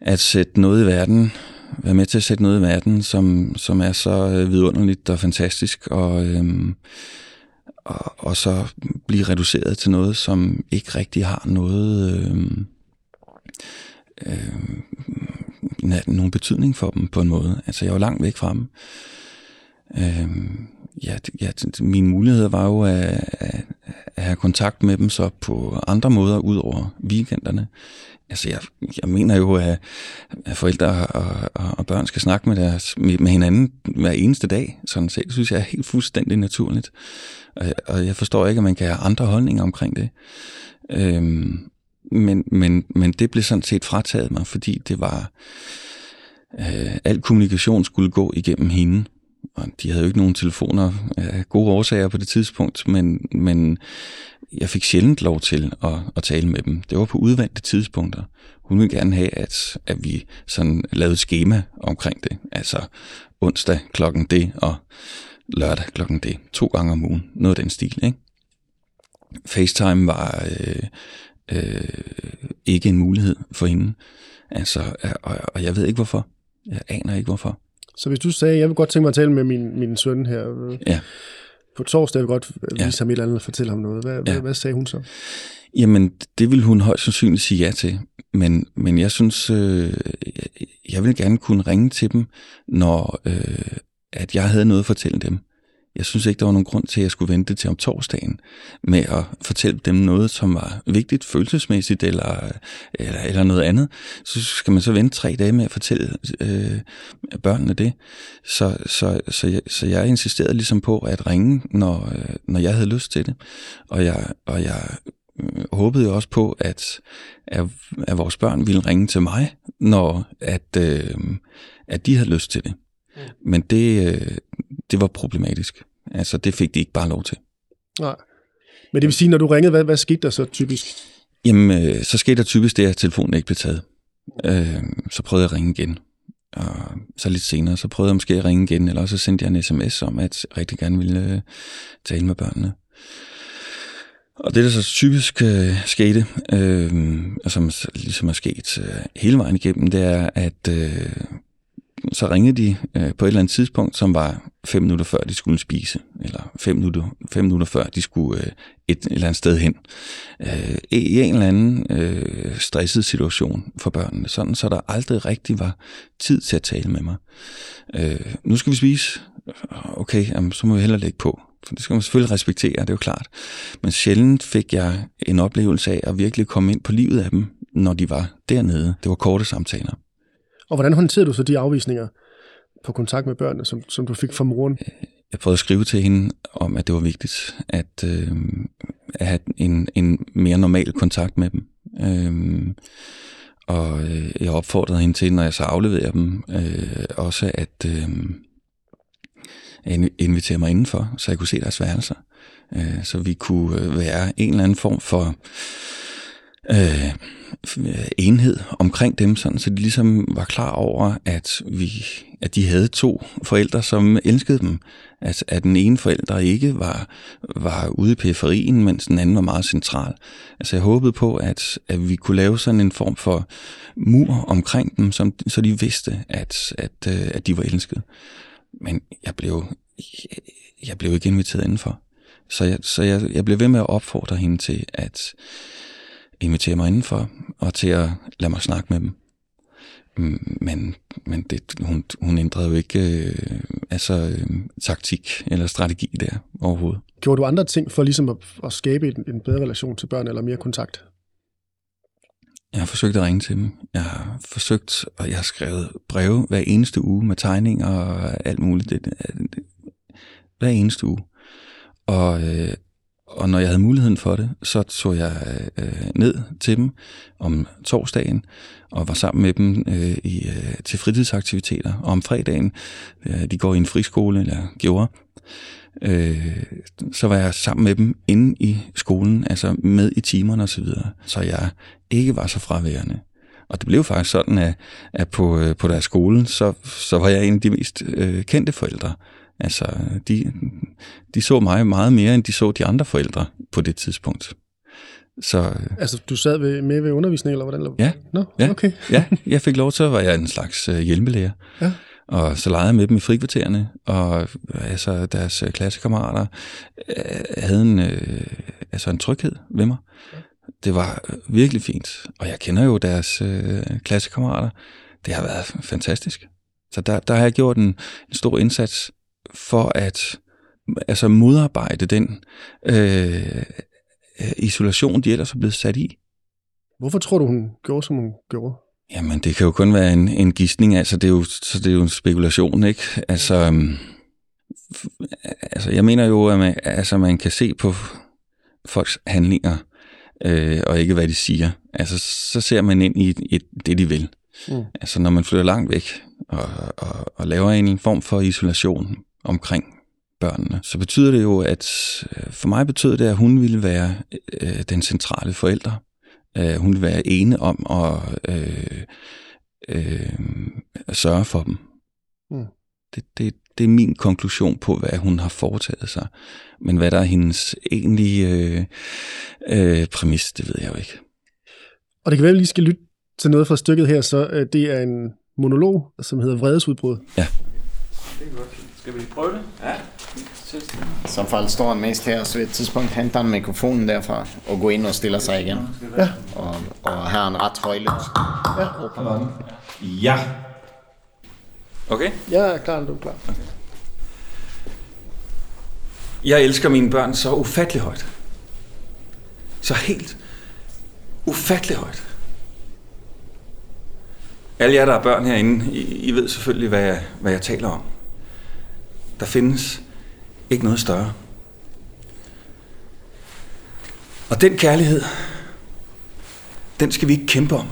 Speaker 4: at sætte noget i verden, være med til at sætte noget i verden, som, som er så øh, vidunderligt og fantastisk, og... Øh, og, og så blive reduceret til noget, som ikke rigtig har noget øh, øh, nogen betydning for dem på en måde. Altså jeg var langt væk fra dem. Øhm, ja, ja, min mulighed var jo at, at, at have kontakt med dem så på andre måder ud over weekenderne. Altså, jeg, jeg mener jo, at, at forældre og, og, og børn skal snakke med, deres, med, med hinanden hver eneste dag. Sådan set, det synes jeg er helt fuldstændig naturligt. Og, og jeg forstår ikke, at man kan have andre holdninger omkring det. Øhm, men, men, men det blev sådan set frataget mig, fordi det var... Øh, al kommunikation skulle gå igennem hende. Og de havde jo ikke nogen telefoner af gode årsager på det tidspunkt, men, men jeg fik sjældent lov til at, at tale med dem. Det var på udvalgte tidspunkter. Hun ville gerne have, at, at vi sådan lavede et schema omkring det. Altså onsdag klokken det, og lørdag klokken det. To gange om ugen. Noget af den stil, ikke? FaceTime var øh, øh, ikke en mulighed for hende. Altså, og, og jeg ved ikke hvorfor. Jeg aner ikke hvorfor.
Speaker 3: Så hvis du sagde, jeg vil godt tænke mig at tale med min, min søn her, øh, ja. på torsdag vil jeg godt vise ja. ham et eller andet og fortælle ham noget. Hvad, ja. hvad, hvad sagde hun så?
Speaker 4: Jamen, det vil hun højst sandsynligt sige ja til. Men, men jeg synes, øh, jeg vil gerne kunne ringe til dem, når øh, at jeg havde noget at fortælle dem. Jeg synes ikke, der var nogen grund til, at jeg skulle vente til om torsdagen med at fortælle dem noget, som var vigtigt følelsesmæssigt eller, eller, eller noget andet. Så skal man så vente tre dage med at fortælle øh, børnene det. Så, så, så, jeg, så jeg insisterede ligesom på at ringe, når, øh, når jeg havde lyst til det. Og jeg, og jeg øh, håbede jo også på, at, at, at vores børn ville ringe til mig, når at, øh, at de havde lyst til det. Men det, øh, det var problematisk. Altså, det fik de ikke bare lov til.
Speaker 3: Nej. Men det vil sige, når du ringede, hvad, hvad skete der så typisk?
Speaker 4: Jamen, øh, så skete der typisk det, at telefonen ikke blev taget. Øh, så prøvede jeg at ringe igen. Og så lidt senere, så prøvede jeg måske at ringe igen, eller så sendte jeg en sms om, at jeg rigtig gerne ville øh, tale med børnene. Og det, der så typisk øh, skete, øh, og som ligesom er sket øh, hele vejen igennem, det er, at øh, så ringede de øh, på et eller andet tidspunkt, som var fem minutter før de skulle spise, eller fem minutter, fem minutter før de skulle øh, et eller andet sted hen. Øh, I en eller anden øh, stresset situation for børnene, sådan så der aldrig rigtig var tid til at tale med mig. Øh, nu skal vi spise. Okay, jamen, så må vi hellere lægge på. For det skal man selvfølgelig respektere, det er jo klart. Men sjældent fik jeg en oplevelse af at virkelig komme ind på livet af dem, når de var dernede. Det var korte samtaler.
Speaker 3: Og hvordan håndterede du så de afvisninger på kontakt med børnene, som, som du fik fra moren?
Speaker 4: Jeg prøvede at skrive til hende om, at det var vigtigt at, øh, at have en, en mere normal kontakt med dem. Øh, og øh, jeg opfordrede hende til, når jeg så afleverede dem, øh, også at øh, invitere mig indenfor, så jeg kunne se deres værelser. Øh, så vi kunne øh, være en eller anden form for øh, enhed omkring dem, sådan, så de ligesom var klar over, at, vi, at de havde to forældre, som elskede dem. At, at den ene forælder ikke var, var ude i periferien, mens den anden var meget central. Altså jeg håbede på, at, at vi kunne lave sådan en form for mur omkring dem, som, så de vidste, at, at, øh, at de var elskede. Men jeg blev, jeg blev ikke inviteret indenfor. Så jeg, så jeg, jeg blev ved med at opfordre hende til, at invitere mig indenfor, og til at lade mig snakke med dem. Mm, men, men det, hun, hun ændrede jo ikke øh, altså, øh, taktik eller strategi der overhovedet.
Speaker 3: Gjorde du andre ting for ligesom at, at skabe en, en bedre relation til børn eller mere kontakt?
Speaker 4: Jeg har forsøgt at ringe til dem. Jeg har forsøgt, og jeg har skrevet breve hver eneste uge med tegninger og alt muligt. Det, det, hver eneste uge. Og, øh, og når jeg havde muligheden for det, så tog jeg øh, ned til dem om torsdagen og var sammen med dem øh, i, øh, til fritidsaktiviteter. Og om fredagen, øh, de går i en friskole, eller gjorde, øh, så var jeg sammen med dem inde i skolen, altså med i timerne osv., så, så jeg ikke var så fraværende. Og det blev faktisk sådan, at, at på, øh, på deres skole, så, så var jeg en af de mest øh, kendte forældre. Altså, de, de så mig meget mere, end de så de andre forældre på det tidspunkt. Så,
Speaker 3: altså, du sad ved, med ved undervisning, eller hvordan?
Speaker 4: Ja.
Speaker 3: Nå,
Speaker 4: ja,
Speaker 3: okay.
Speaker 4: ja, jeg fik lov til at være en slags uh, hjælpelærer. Ja. Og så legede jeg med dem i frikvartererne, og altså, deres øh, klassekammerater uh, havde en, uh, altså en tryghed ved mig. Det var virkelig fint. Og jeg kender jo deres uh, klassekammerater. Det har været fantastisk. Så der, der har jeg gjort en, en stor indsats for at altså modarbejde den øh, isolation, de ellers er blevet sat i.
Speaker 3: Hvorfor tror du, hun gjorde, som hun gjorde?
Speaker 4: Jamen, det kan jo kun være en, en gidsning, altså det er jo, så det er jo en spekulation, ikke? Altså, øhm, altså jeg mener jo, at man, altså, man kan se på folks handlinger, øh, og ikke hvad de siger. Altså, så ser man ind i, i det, de vil. Mm. Altså, når man flytter langt væk og, og, og laver en form for isolation omkring børnene, så betyder det jo, at øh, for mig betyder det, at hun ville være øh, den centrale forælder. Øh, hun ville være ene om at øh, øh, sørge for dem. Mm. Det, det, det er min konklusion på, hvad hun har foretaget sig. Men hvad der er hendes egentlige øh, øh, præmis, det ved jeg jo ikke.
Speaker 3: Og det kan være, at vi lige skal lytte til noget fra stykket her, så øh, det er en monolog, som hedder Vredesudbrud.
Speaker 4: Ja.
Speaker 5: Det er godt. Skal vi prøve det? Ja.
Speaker 6: Så falder står han mest her, så ved et tidspunkt henter han mikrofonen derfra og går ind og stiller sig igen.
Speaker 3: Ja.
Speaker 6: Og, og har en ret højlydt.
Speaker 1: Ja.
Speaker 4: Okay.
Speaker 3: Jeg er klar, når du er klar.
Speaker 1: Jeg elsker mine børn så ufattelig højt. Så helt ufattelig højt. Alle jer, der er børn herinde, I, I ved selvfølgelig, hvad jeg, hvad jeg taler om. Der findes ikke noget større. Og den kærlighed, den skal vi ikke kæmpe om.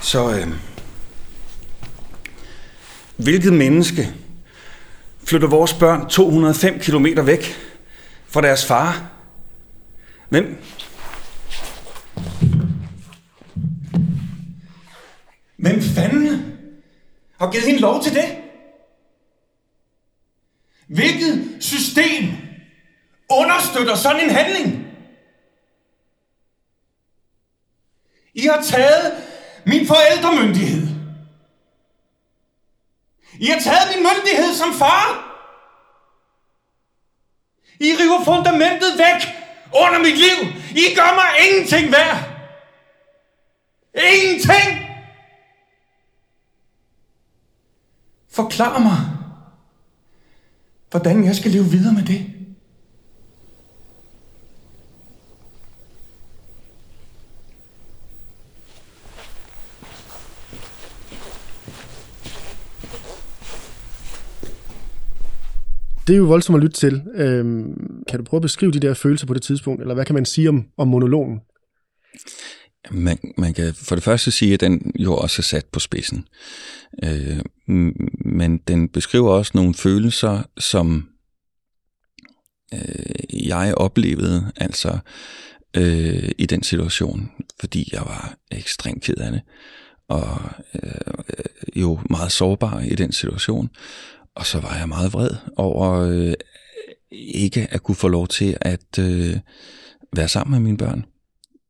Speaker 1: Så øh, hvilket menneske flytter vores børn 205 km væk fra deres far? Hvem? Hvem fanden har givet hende lov til det? Hvilket system understøtter sådan en handling? I har taget min forældremyndighed. I har taget min myndighed som far. I river fundamentet væk under mit liv. I gør mig ingenting værd. Ingenting! Forklar mig, hvordan jeg skal leve videre med det.
Speaker 3: Det er jo voldsomt at lytte til. Øhm, kan du prøve at beskrive de der følelser på det tidspunkt, eller hvad kan man sige om, om monologen?
Speaker 4: Man, man kan for det første sige, at den jo også er sat på spidsen. Øh, men den beskriver også nogle følelser, som øh, jeg oplevede altså øh, i den situation, fordi jeg var ekstremt ked af det, og øh, jo meget sårbar i den situation. Og så var jeg meget vred over øh, ikke at kunne få lov til at øh, være sammen med mine børn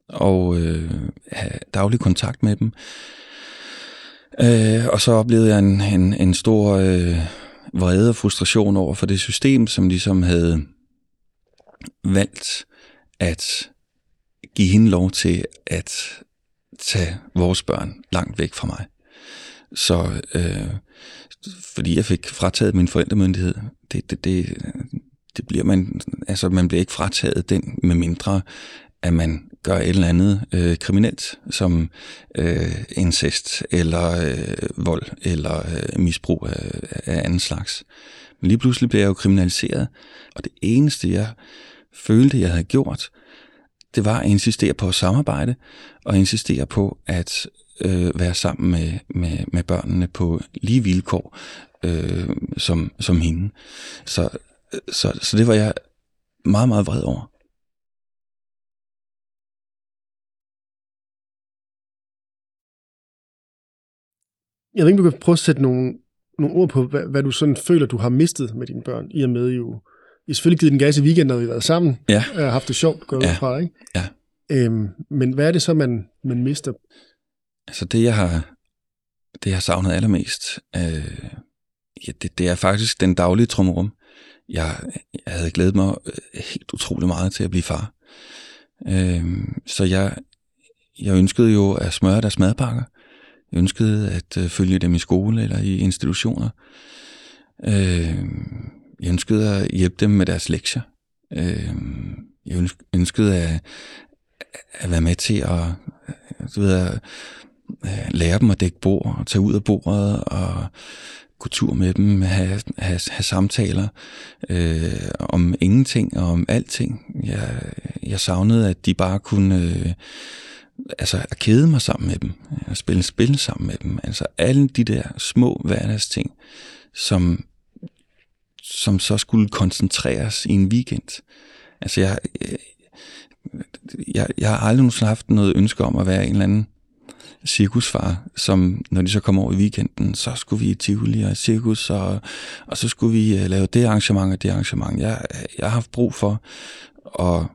Speaker 4: og øh, have daglig kontakt med dem. Øh, og så oplevede jeg en, en, en stor øh, vrede og frustration over for det system, som ligesom havde valgt at give hende lov til at tage vores børn langt væk fra mig. Så øh, fordi jeg fik frataget min forældremyndighed, det, det, det, det bliver man, altså man bliver ikke frataget den, med mindre at man gør et eller andet øh, kriminelt, som øh, incest, eller øh, vold, eller øh, misbrug af, af anden slags. Men lige pludselig bliver jeg jo kriminaliseret, og det eneste, jeg følte, jeg havde gjort, det var at insistere på at samarbejde, og insistere på at øh, være sammen med, med, med børnene på lige vilkår øh, som, som hende. Så, øh, så, så det var jeg meget, meget vred over.
Speaker 3: Jeg ved ikke, du kan prøve at sætte nogle, nogle ord på, hvad, hvad du sådan føler, du har mistet med dine børn, i og med jo, I har selvfølgelig givet den gas i weekenden, når vi har været sammen,
Speaker 4: Ja.
Speaker 3: og har haft det sjovt, går jeg
Speaker 4: Ja.
Speaker 3: fra, ikke?
Speaker 4: Ja.
Speaker 3: Øhm, men hvad er det så, man, man mister?
Speaker 4: Altså det, jeg har, det, jeg har savnet allermest, øh, ja, det, det er faktisk den daglige trummerum. Jeg, jeg havde glædet mig øh, helt utrolig meget til at blive far. Øh, så jeg, jeg ønskede jo at smøre deres madpakker. Ønskede at øh, følge dem i skole eller i institutioner. Øh, jeg ønskede at hjælpe dem med deres lektier. Øh, jeg ønskede at, at være med til at, du ved, at lære dem at dække bord, og tage ud af bordet og gå tur med dem, have, have, have samtaler øh, om ingenting og om alting. Jeg, jeg savnede, at de bare kunne øh, altså, at kede mig sammen med dem, at spille spil sammen med dem. Altså alle de der små hverdagsting, som, som så skulle koncentreres i en weekend. Altså jeg, jeg, jeg har aldrig nogensinde haft noget ønske om at være en eller anden cirkusfar, som når de så kom over i weekenden, så skulle vi i Tivoli og cirkus, og, og så skulle vi øh, lave det arrangement og det arrangement. Jeg, jeg har haft brug for at,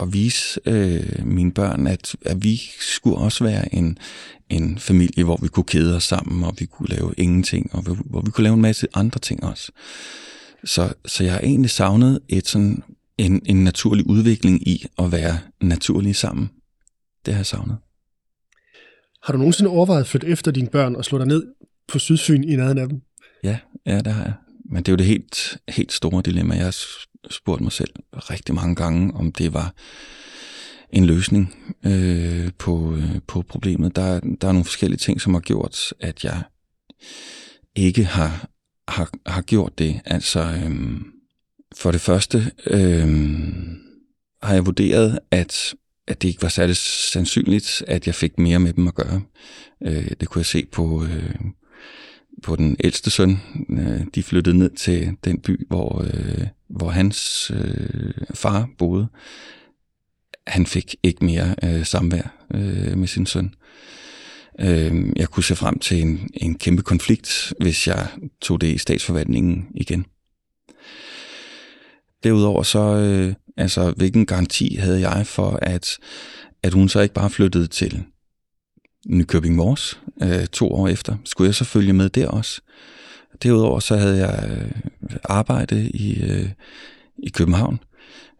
Speaker 4: at vise øh, mine børn, at, at vi skulle også være en, en familie, hvor vi kunne kede os sammen, og vi kunne lave ingenting, og hvor vi kunne lave en masse andre ting også. Så, så jeg har egentlig savnet et sådan, en, en naturlig udvikling i at være naturlige sammen. Det har jeg savnet.
Speaker 3: Har du nogensinde overvejet at flytte efter dine børn og slå dig ned på Sydfyn i nærheden af dem?
Speaker 4: Ja, ja, det har jeg. Men det er jo det helt, helt store dilemma. Jeg spurgt mig selv rigtig mange gange, om det var en løsning øh, på, øh, på problemet. Der, der er nogle forskellige ting, som har gjort, at jeg ikke har, har, har gjort det. Altså, øh, for det første øh, har jeg vurderet, at at det ikke var særlig sandsynligt, at jeg fik mere med dem at gøre. Øh, det kunne jeg se på, øh, på den ældste søn. Øh, de flyttede ned til den by, hvor, øh, hvor hans øh, far boede. Han fik ikke mere øh, samvær øh, med sin søn. Øh, jeg kunne se frem til en, en kæmpe konflikt, hvis jeg tog det i statsforvaltningen igen. Derudover så, øh, altså hvilken garanti havde jeg for, at, at hun så ikke bare flyttede til Nykøbing Mors øh, to år efter? Skulle jeg så følge med der også? Derudover så havde jeg øh, arbejde i, øh, i København.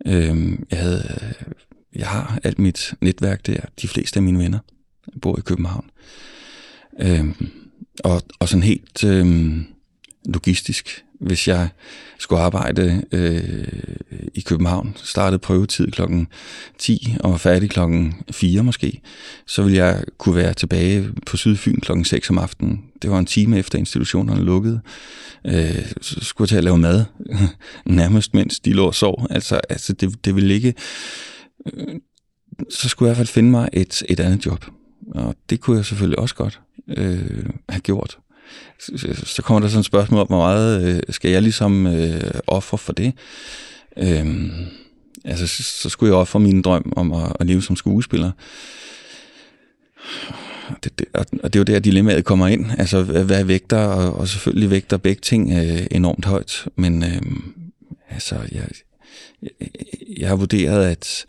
Speaker 4: Øh, jeg, havde, øh, jeg har alt mit netværk der. De fleste af mine venner bor i København. Øh, og, og sådan helt øh, logistisk hvis jeg skulle arbejde øh, i København, startede prøvetid klokken 10 og var færdig klokken 4 måske, så ville jeg kunne være tilbage på Sydfyn klokken 6 om aftenen. Det var en time efter institutionerne lukkede. Øh, så skulle jeg til at lave mad, nærmest mens de lå og sov. Altså, altså det, det ville ikke... Øh, så skulle jeg i hvert fald finde mig et, et andet job. Og det kunne jeg selvfølgelig også godt øh, have gjort så kommer der sådan et spørgsmål om, hvor meget øh, skal jeg ligesom øh, ofre for det? Øhm, altså, så skulle jeg ofre min drøm om at, at leve som skuespiller. Det, det, og det er jo der, dilemmaet kommer ind. Altså, hvad vægter, og, og selvfølgelig vægter begge ting øh, enormt højt. Men øh, altså, jeg, jeg, jeg har vurderet, at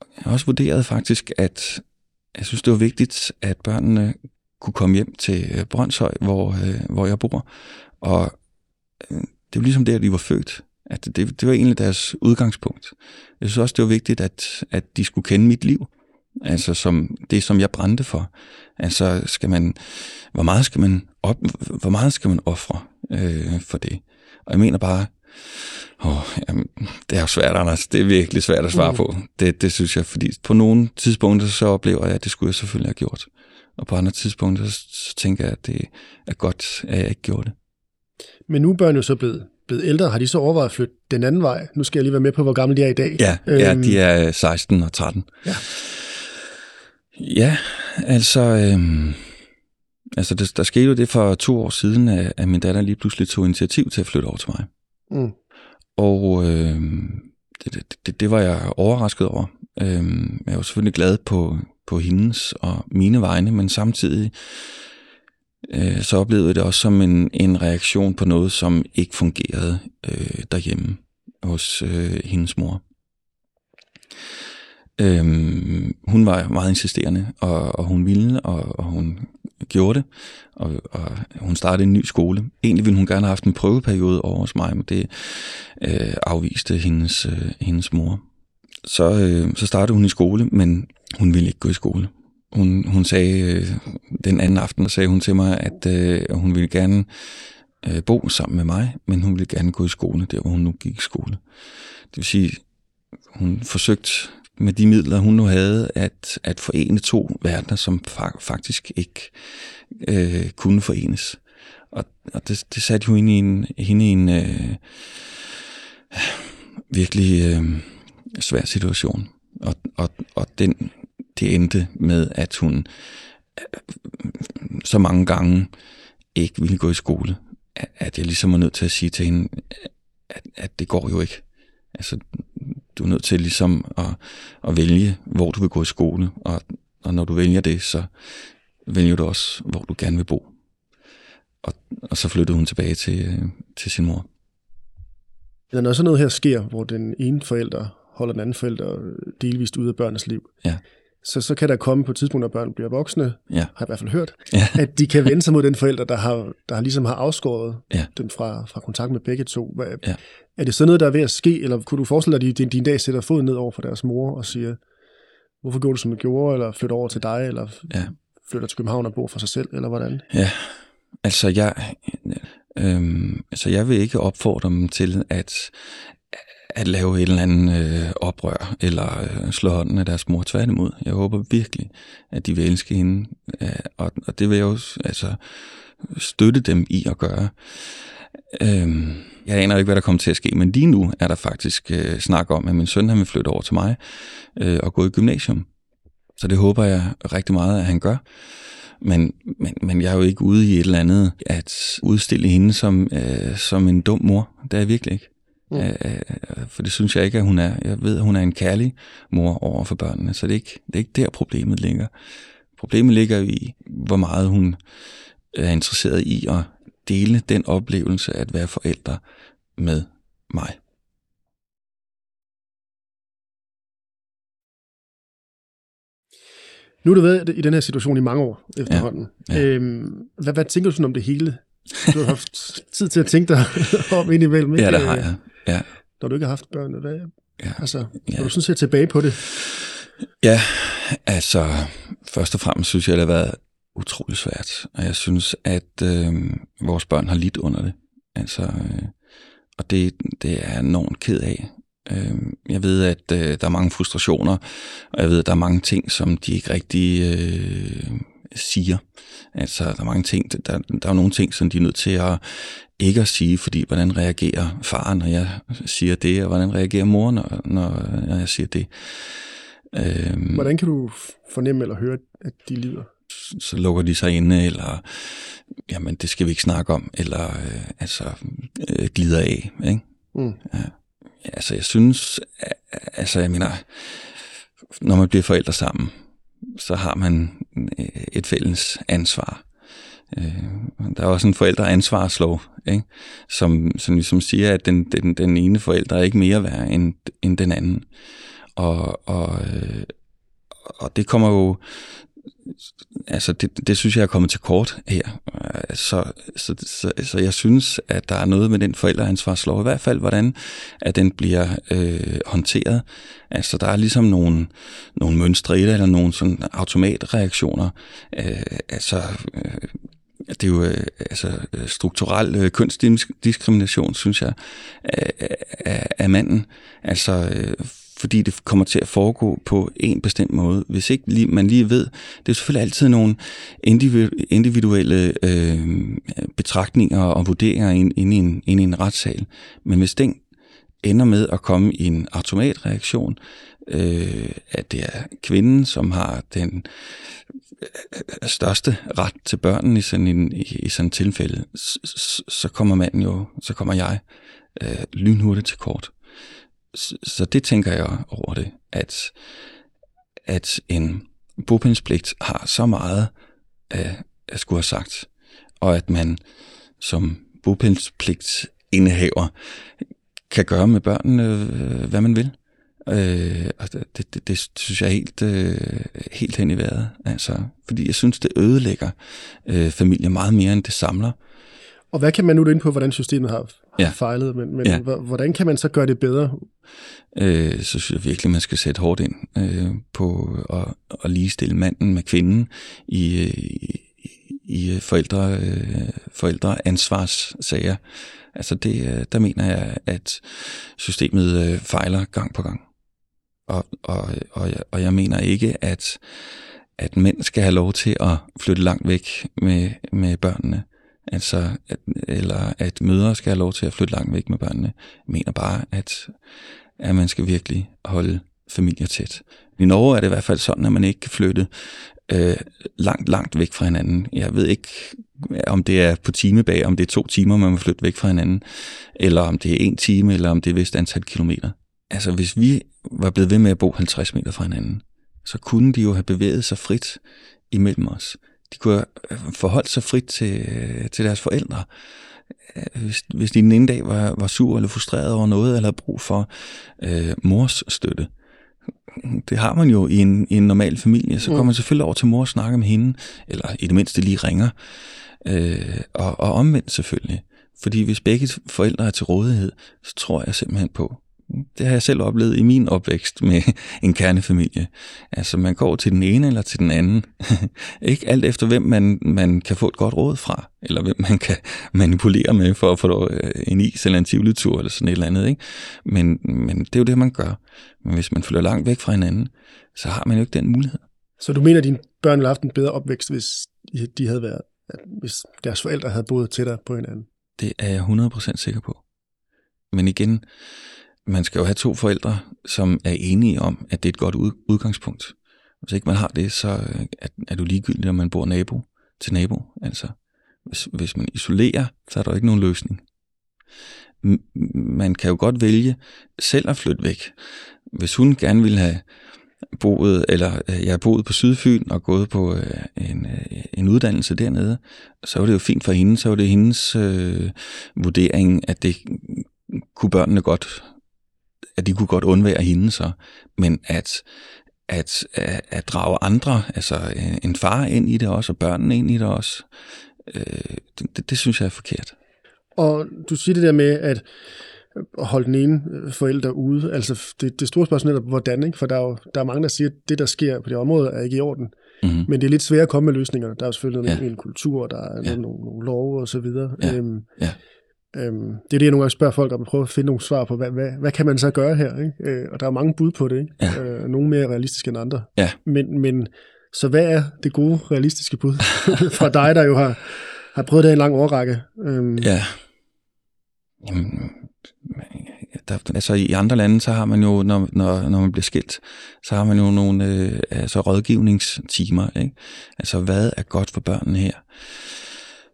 Speaker 4: jeg har også vurderet faktisk, at jeg synes, det var vigtigt, at børnene kunne komme hjem til øh, Brøndshøj, hvor, øh, hvor jeg bor. Og øh, det var ligesom der, de var født. At det, det var egentlig deres udgangspunkt. Jeg synes også, det var vigtigt, at, at de skulle kende mit liv. Altså som det, som jeg brændte for. Altså skal man, hvor meget skal man op, hvor meget skal man ofre øh, for det? Og jeg mener bare, åh, jamen, det er jo svært, Anders. Det er virkelig svært at svare mm. på. Det, det synes jeg, fordi på nogle tidspunkter så oplever jeg, at det skulle jeg selvfølgelig have gjort. Og på andre tidspunkter, så, så tænker jeg, at det er godt, at jeg ikke gjorde det.
Speaker 3: Men nu er børn jo så blevet, blevet ældre. Har de så overvejet at flytte den anden vej? Nu skal jeg lige være med på, hvor gamle de er i dag.
Speaker 4: Ja, øhm, ja de er 16 og 13.
Speaker 3: Ja,
Speaker 4: ja altså... Øhm, altså der, der skete jo det for to år siden, at, at min datter lige pludselig tog initiativ til at flytte over til mig.
Speaker 3: Mm.
Speaker 4: Og øh, det, det, det var jeg overrasket over. Øh, jeg var selvfølgelig glad på, på hendes og mine vegne, men samtidig øh, så oplevede jeg det også som en, en reaktion på noget, som ikke fungerede øh, derhjemme hos øh, hendes mor. Øhm, hun var meget insisterende, og, og hun ville, og, og hun gjorde det, og, og hun startede en ny skole. Egentlig ville hun gerne have haft en prøveperiode over hos mig, men det øh, afviste hendes, øh, hendes mor. Så, øh, så startede hun i skole, men hun ville ikke gå i skole. hun, hun sagde øh, den anden aften, sagde hun til mig, at øh, hun ville gerne øh, bo sammen med mig, men hun ville gerne gå i skole, der hvor hun nu gik i skole. Det vil sige, hun forsøgte med de midler, hun nu havde, at, at forene to verdener, som fa- faktisk ikke øh, kunne forenes. Og, og det, det satte jo hende i en, hende i en øh, virkelig øh, svær situation. Og, og, og den, det endte med, at hun øh, så mange gange ikke ville gå i skole, at jeg ligesom var nødt til at sige til hende, at, at det går jo ikke. Altså, du er nødt til ligesom at, at vælge, hvor du vil gå i skole, og, og når du vælger det, så vælger du også, hvor du gerne vil bo. Og, og så flyttede hun tilbage til, øh, til sin mor.
Speaker 3: Eller når sådan noget her sker, hvor den ene forælder holder den anden forælder delvist ude af børnenes liv,
Speaker 4: Ja.
Speaker 3: så, så kan der komme på et tidspunkt, når børn bliver voksne,
Speaker 4: Ja.
Speaker 3: har jeg i hvert fald hørt,
Speaker 4: Ja.
Speaker 3: at de kan vende sig mod den forælder, der har, der har ligesom har afskåret
Speaker 4: Ja.
Speaker 3: dem fra, fra kontakt med begge to. Hvad,
Speaker 4: Ja.
Speaker 3: Er det sådan noget, der er ved at ske, eller kunne du forestille dig, at de din, din dag sætter foden ned over for deres mor og siger, hvorfor gjorde du, som du gjorde, eller flytter over til dig, eller
Speaker 4: Ja.
Speaker 3: flytter til København og bor for sig selv, eller hvordan?
Speaker 4: Ja, altså jeg, øhm, altså jeg vil ikke opfordre dem til at, at lave et eller andet øh, oprør, eller øh, slå hånden af deres mor tværtimod. Jeg håber virkelig, at de vil elske hende, øh, og, og det vil jeg også altså, støtte dem i at gøre. Øhm, jeg aner ikke, hvad der kommer til at ske, men lige nu er der faktisk øh, snak om, at min søn han vil flytte over til mig øh, og gå i gymnasium. Så det håber jeg rigtig meget, at han gør. Men, men, men jeg er jo ikke ude i et eller andet at udstille hende som, øh, som en dum mor. Det er jeg virkelig ikke. Mm. Øh, øh, for det synes jeg ikke, at hun er. Jeg ved, at hun er en kærlig mor over for børnene, så det er ikke, det er ikke der, problemet ligger. Problemet ligger i, hvor meget hun er interesseret i at dele den oplevelse at være forældre med mig.
Speaker 3: Nu har du været i den her situation i mange år efterhånden.
Speaker 4: Ja.
Speaker 3: Øhm, hvad, hvad tænker du sådan om det hele? Du har haft tid til at tænke dig om indimellem, ikke?
Speaker 4: Ja, det har jeg. Ja,
Speaker 3: Når du ikke har haft børn. Hvad,
Speaker 4: ja.
Speaker 3: altså,
Speaker 4: Ja.
Speaker 3: når du sådan ser tilbage på det,
Speaker 4: Ja, altså først og fremmest synes jeg, det har været utrolig svært. Og jeg synes, at øh, vores børn har lidt under det. Altså, øh, og det, det er jeg enormt ked af. Øh, jeg ved, at øh, der er mange frustrationer, og jeg ved, at der er mange ting, som de ikke rigtig øh, siger. Altså, der er mange ting, der, der er nogle ting, som de er nødt til at ikke at sige, fordi hvordan reagerer faren, når jeg siger det, og hvordan reagerer mor, når, når jeg siger det. Øhm,
Speaker 3: hvordan kan du fornemme eller høre, at de lider?
Speaker 4: så lukker de sig inde, eller jamen, det skal vi ikke snakke om, eller øh, altså øh, glider af, ikke?
Speaker 3: Mm.
Speaker 4: Ja. Altså, jeg synes, altså, jeg mener, når man bliver forældre sammen, så har man øh, et fælles ansvar. Øh, Der er også en forældreansvarslov, ikke? Som, som ligesom siger, at den, den, den ene forælder er ikke mere værd end, end den anden. Og, og, øh, og det kommer jo altså det, det synes jeg er kommet til kort her. Øh, så, så, så, så jeg synes, at der er noget med den forældreansvarslov, i hvert fald hvordan at den bliver øh, håndteret. Altså der er ligesom nogle, nogle mønstre i det, eller nogle sådan automatreaktioner. Øh, altså øh, det er jo øh, altså, øh, strukturel øh, kønsdiskrimination, synes jeg, af, af, af manden. Altså, øh, fordi det kommer til at foregå på en bestemt måde. Hvis ikke lige, man lige ved, det er selvfølgelig altid nogle individuelle øh, betragtninger og vurderinger inde ind i, en, ind i en retssal. Men hvis den ender med at komme i en automatreaktion, øh, at det er kvinden, som har den øh, største ret til børnene i sådan en i, i sådan et tilfælde, så, så- kommer manden jo, så kommer jeg øh, lynhurtigt til kort. Så, så det tænker jeg over det, at, at en bopælspligt har så meget at, at skulle have sagt, og at man som bopælspligt indehaver kan gøre med børnene, øh, hvad man vil. Øh, og det, det, det, det synes jeg er helt, øh, helt hen i vejret. Altså, fordi jeg synes, det ødelægger øh, familier meget mere, end det samler.
Speaker 3: Og hvad kan man nu ind på, hvordan systemet har, har
Speaker 4: Ja.
Speaker 3: fejlet, men, men
Speaker 4: Ja.
Speaker 3: hvordan kan man så gøre det bedre?
Speaker 4: øh, så synes jeg virkelig, man skal sætte hårdt ind øh, på at, at ligestille manden med kvinden i, øh, i, i forældre, øh, forældreansvarssager. Altså det, øh, der mener jeg, at systemet øh, fejler gang på gang. Og, og, og, jeg, og jeg mener ikke, at, at mænd skal have lov til at flytte langt væk med, med børnene. Altså, at, eller at mødre skal have lov til at flytte langt væk med børnene. Jeg mener bare, at at man skal virkelig holde familier tæt. I Norge er det i hvert fald sådan, at man ikke kan flytte øh, langt, langt væk fra hinanden. Jeg ved ikke, om det er på timebag, om det er to timer, man må flytte væk fra hinanden, eller om det er en time, eller om det er et vist antal kilometer. Altså, hvis vi var blevet ved med at bo 50 meter fra hinanden, så kunne de jo have bevæget sig frit imellem os. De kunne have forholdt sig frit til, til deres forældre. Øh, Hvis, hvis de den ene dag var, var sur eller frustreret over noget, eller havde brug for øh, mors støtte. Det har man jo i en, i en normal familie. Så
Speaker 3: Mm.
Speaker 4: kommer man selvfølgelig over til mor og snakker med hende, eller i det mindste lige ringer. Øh, og, og omvendt selvfølgelig. Fordi hvis begge forældre er til rådighed, så tror jeg simpelthen på, det har jeg selv oplevet i min opvækst med en kernefamilie. Altså man går til den ene eller til den anden. ikke alt efter hvem man, man kan få et godt råd fra, eller hvem man kan manipulere med for at få øh, en is eller en tivolitur eller sådan et eller andet. Ikke? Men, men det er jo det, man gør. Men hvis man flytter langt væk fra hinanden, så har man jo ikke den mulighed.
Speaker 3: Så du mener, at dine børn ville have haft en bedre opvækst, hvis de havde været, hvis deres forældre havde boet tættere på hinanden?
Speaker 4: Det er jeg 100% sikker på. Men igen, man skal jo have to forældre, som er enige om, at det er et godt udgangspunkt. Hvis ikke man har det, så øh, er, er du ligegyldig, om man bor nabo til nabo. Altså, hvis, hvis man isolerer, så er der jo ikke nogen løsning. Man kan jo godt vælge selv at flytte væk. Hvis hun gerne ville have boet, eller øh, jeg har boet på Sydfyn og gået på øh, en, øh, en uddannelse dernede, så var det jo fint for hende, så var det hendes øh, vurdering, at det kunne børnene godt, at de kunne godt undvære hende så, men at, at, at, at drage andre, altså øh, en far ind i det også, og børnene ind i det også, øh, det, det, det synes jeg er forkert.
Speaker 3: Og du siger det der med, at holde den ene øh, forælder ude. Altså, det, det store spørgsmål er, hvordan, ikke? For der er jo der er mange, der siger, at det, der sker på det område, er ikke i orden.
Speaker 4: Mm-hmm.
Speaker 3: Men det er lidt svært at komme med løsninger. Der er jo selvfølgelig noget
Speaker 4: Ja.
Speaker 3: en kultur, der er
Speaker 4: ja.
Speaker 3: nogle, nogle love og så videre.
Speaker 4: Ja.
Speaker 3: Øhm,
Speaker 4: Ja.
Speaker 3: Øhm, det er det, jeg nogle gange spørger folk om, at prøve at finde nogle svar på, hvad, hvad, hvad kan man så gøre her? Ikke? Øh, og der er mange bud på det. Ikke?
Speaker 4: Ja.
Speaker 3: Øh, nogle mere realistiske end andre.
Speaker 4: Ja.
Speaker 3: Men, men så hvad er det gode, realistiske bud fra dig, der jo har, har prøvet det i en lang årrække? Øhm,
Speaker 4: Ja. Jamen, der, altså i andre lande, så har man jo, når, når, når man bliver skilt, så har man jo nogle øh, altså rådgivningstimer. Ikke? Altså, hvad er godt for børnene her?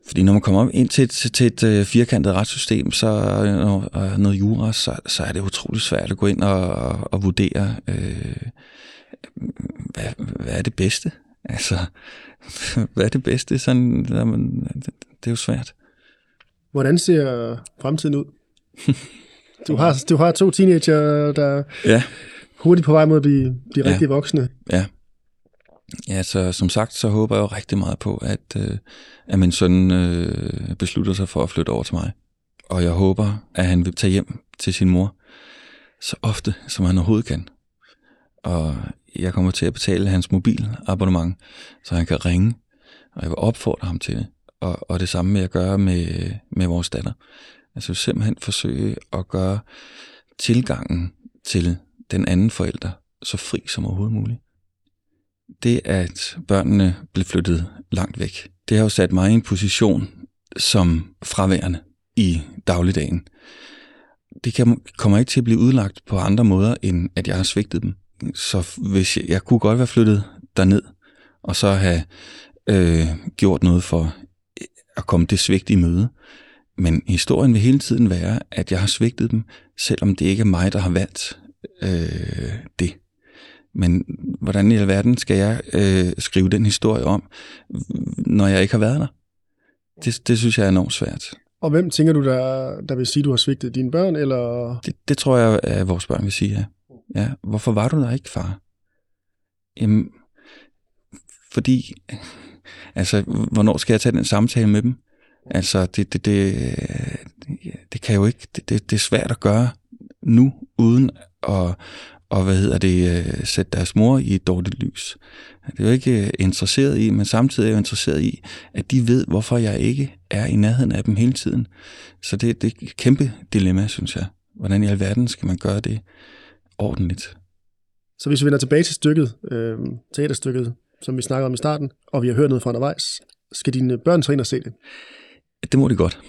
Speaker 4: Fordi når man kommer ind til et, til et øh, firkantet retssystem, så og noget jura, så, så er det utroligt svært at gå ind og, og, og vurdere, øh, hvad, hvad er det bedste? Altså, hvad er det bedste? Sådan, der man, det er jo svært.
Speaker 3: Hvordan ser fremtiden ud? Du har, du har to teenager, der er
Speaker 4: Ja.
Speaker 3: hurtigt på vej mod at blive, blive
Speaker 4: Ja.
Speaker 3: rigtig voksne.
Speaker 4: Ja. Ja, så som sagt, så håber jeg jo rigtig meget på, at, øh, at min søn øh, beslutter sig for at flytte over til mig. Og jeg håber, at han vil tage hjem til sin mor så ofte, som han overhovedet kan. Og jeg kommer til at betale hans mobilabonnement, så han kan ringe, og jeg vil opfordre ham til det. Og, og det samme vil jeg gøre med, med vores datter. Altså simpelthen forsøge at gøre tilgangen til den anden forælder så fri som overhovedet muligt det, at børnene blev flyttet langt væk, det har jo sat mig i en position som fraværende i dagligdagen. Det kan, kommer ikke til at blive udlagt på andre måder, end at jeg har svigtet dem. Så hvis jeg, jeg kunne godt være flyttet derned, og så have øh, gjort noget for øh, at komme det svigt i møde. Men historien vil hele tiden være, at jeg har svigtet dem, selvom det ikke er mig, der har valgt øh, det. Men hvordan i alverden skal jeg øh, skrive den historie om, når jeg ikke har været der? Det, det synes jeg er enormt svært.
Speaker 3: Og hvem tænker du, der, der vil sige, du har svigtet dine børn? Eller...
Speaker 4: Det, det tror jeg, at vores børn vil sige, ja. ja. Hvorfor var du der ikke, far? Jamen, fordi, altså, hvornår skal jeg tage den samtale med dem? Altså, det, det, det, det kan jo ikke, det, det, det er svært at gøre nu, uden at, og hvad hedder det, øh, sætte deres mor i et dårligt lys. Det er jo ikke øh, interesseret i, men samtidig er jeg jo interesseret i, at de ved, hvorfor jeg ikke er i nærheden af dem hele tiden. Så det, det er et kæmpe dilemma, synes jeg. Hvordan i alverden skal man gøre det ordentligt?
Speaker 7: Så hvis vi vender tilbage til stykket, øh, teaterstykket, som vi snakker om i starten, og vi har hørt noget fra undervejs, skal dine børn så ind og se det?
Speaker 4: Det må de godt.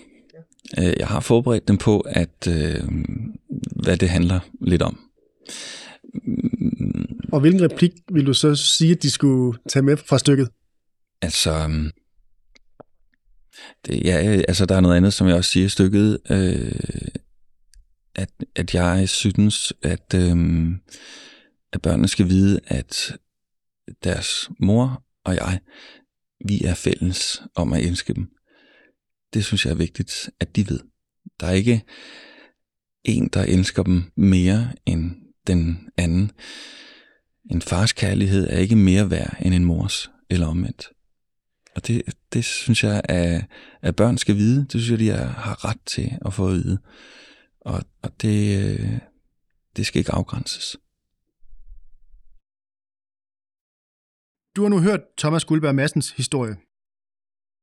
Speaker 4: Øh, jeg har forberedt dem på, at øh, hvad det handler lidt om.
Speaker 7: Og hvilken replik vil du så sige, at de skulle tage med fra stykket?
Speaker 4: Altså, øhm, det, ja, altså der er noget andet, som jeg også siger i stykket, øh, at, at jeg synes, at, øh, at børnene skal vide, at deres mor og jeg, vi er fælles om at elske dem. Det synes jeg er vigtigt, at de ved. Der er ikke en, der elsker dem mere end den anden. En fars kærlighed er ikke mere værd end en mors, eller omvendt. Og det, det synes jeg, at, at børn skal vide. Det synes jeg, de har ret til at få at vide. Og, og det, øh, det skal ikke afgrænses.
Speaker 7: Du har nu hørt Thomas Guldberg Massens historie.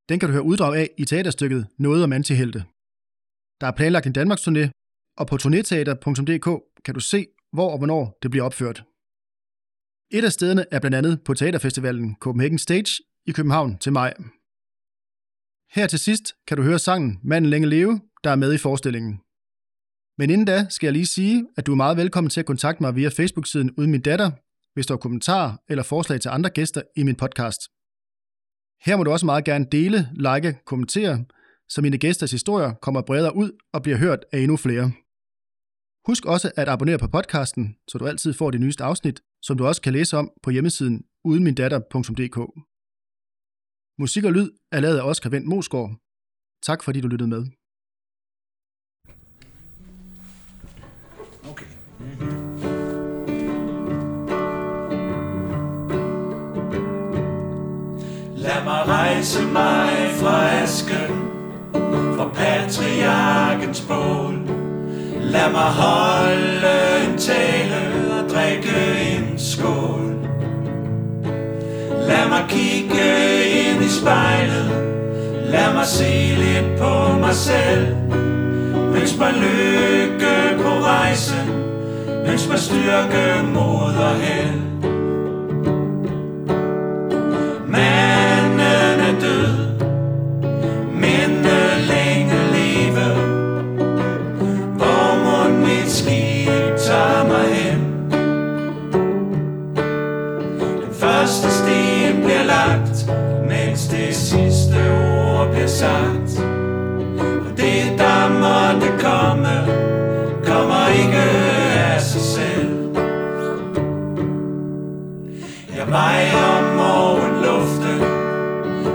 Speaker 7: Den kan du høre uddrag af i teaterstykket Noget om antihelte. Der er planlagt en Danmarks turné, og på turneteater.dk kan du se, hvor og hvornår det bliver opført. Et af stederne er blandt andet på Teaterfestivalen Copenhagen Stage i København til maj. Her til sidst kan du høre sangen Manden længe leve, der er med i forestillingen. Men inden da skal jeg lige sige, at du er meget velkommen til at kontakte mig via Facebook-siden Uden Min Datter, hvis du har kommentarer eller forslag til andre gæster i min podcast. Her må du også meget gerne dele, like, kommentere, så mine gæsters historier kommer bredere ud og bliver hørt af endnu flere. Husk også at abonnere på podcasten, så du altid får de nyeste afsnit, som du også kan læse om på hjemmesiden udenmindatter.dk. Musik og lyd er lavet af Oscar Vendt Mosgaard. Tak fordi du lyttede med.
Speaker 5: Okay. Mm-hmm.
Speaker 8: Lad mig rejse mig fra asken, fra patriarkens bål. Lad mig holde en tale og drikke en skål. Lad mig kigge ind i spejlet, lad mig se lidt på mig selv. Ønsk mig lykke på rejsen, ønsk mig styrke, mod og held. Sagt. Og det der måtte komme, kommer ikke af sig selv. Jeg vejer morgen luften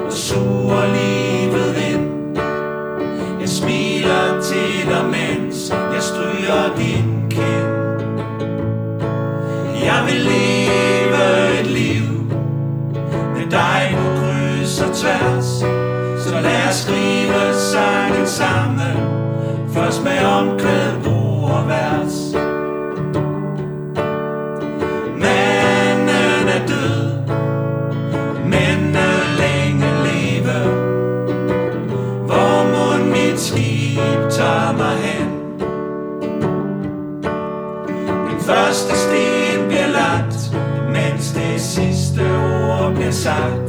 Speaker 8: og suger livet ind. Jeg smiler til dig, mens jeg stryger din kind. Jeg vil leve et liv med dig på kryds og tværs. Først med omkvæd, bro og vers. Manden er død, men længe leve. Hvor må mit skib tager mig hen? Den første sten bliver lagt, mens det sidste ord bliver sagt.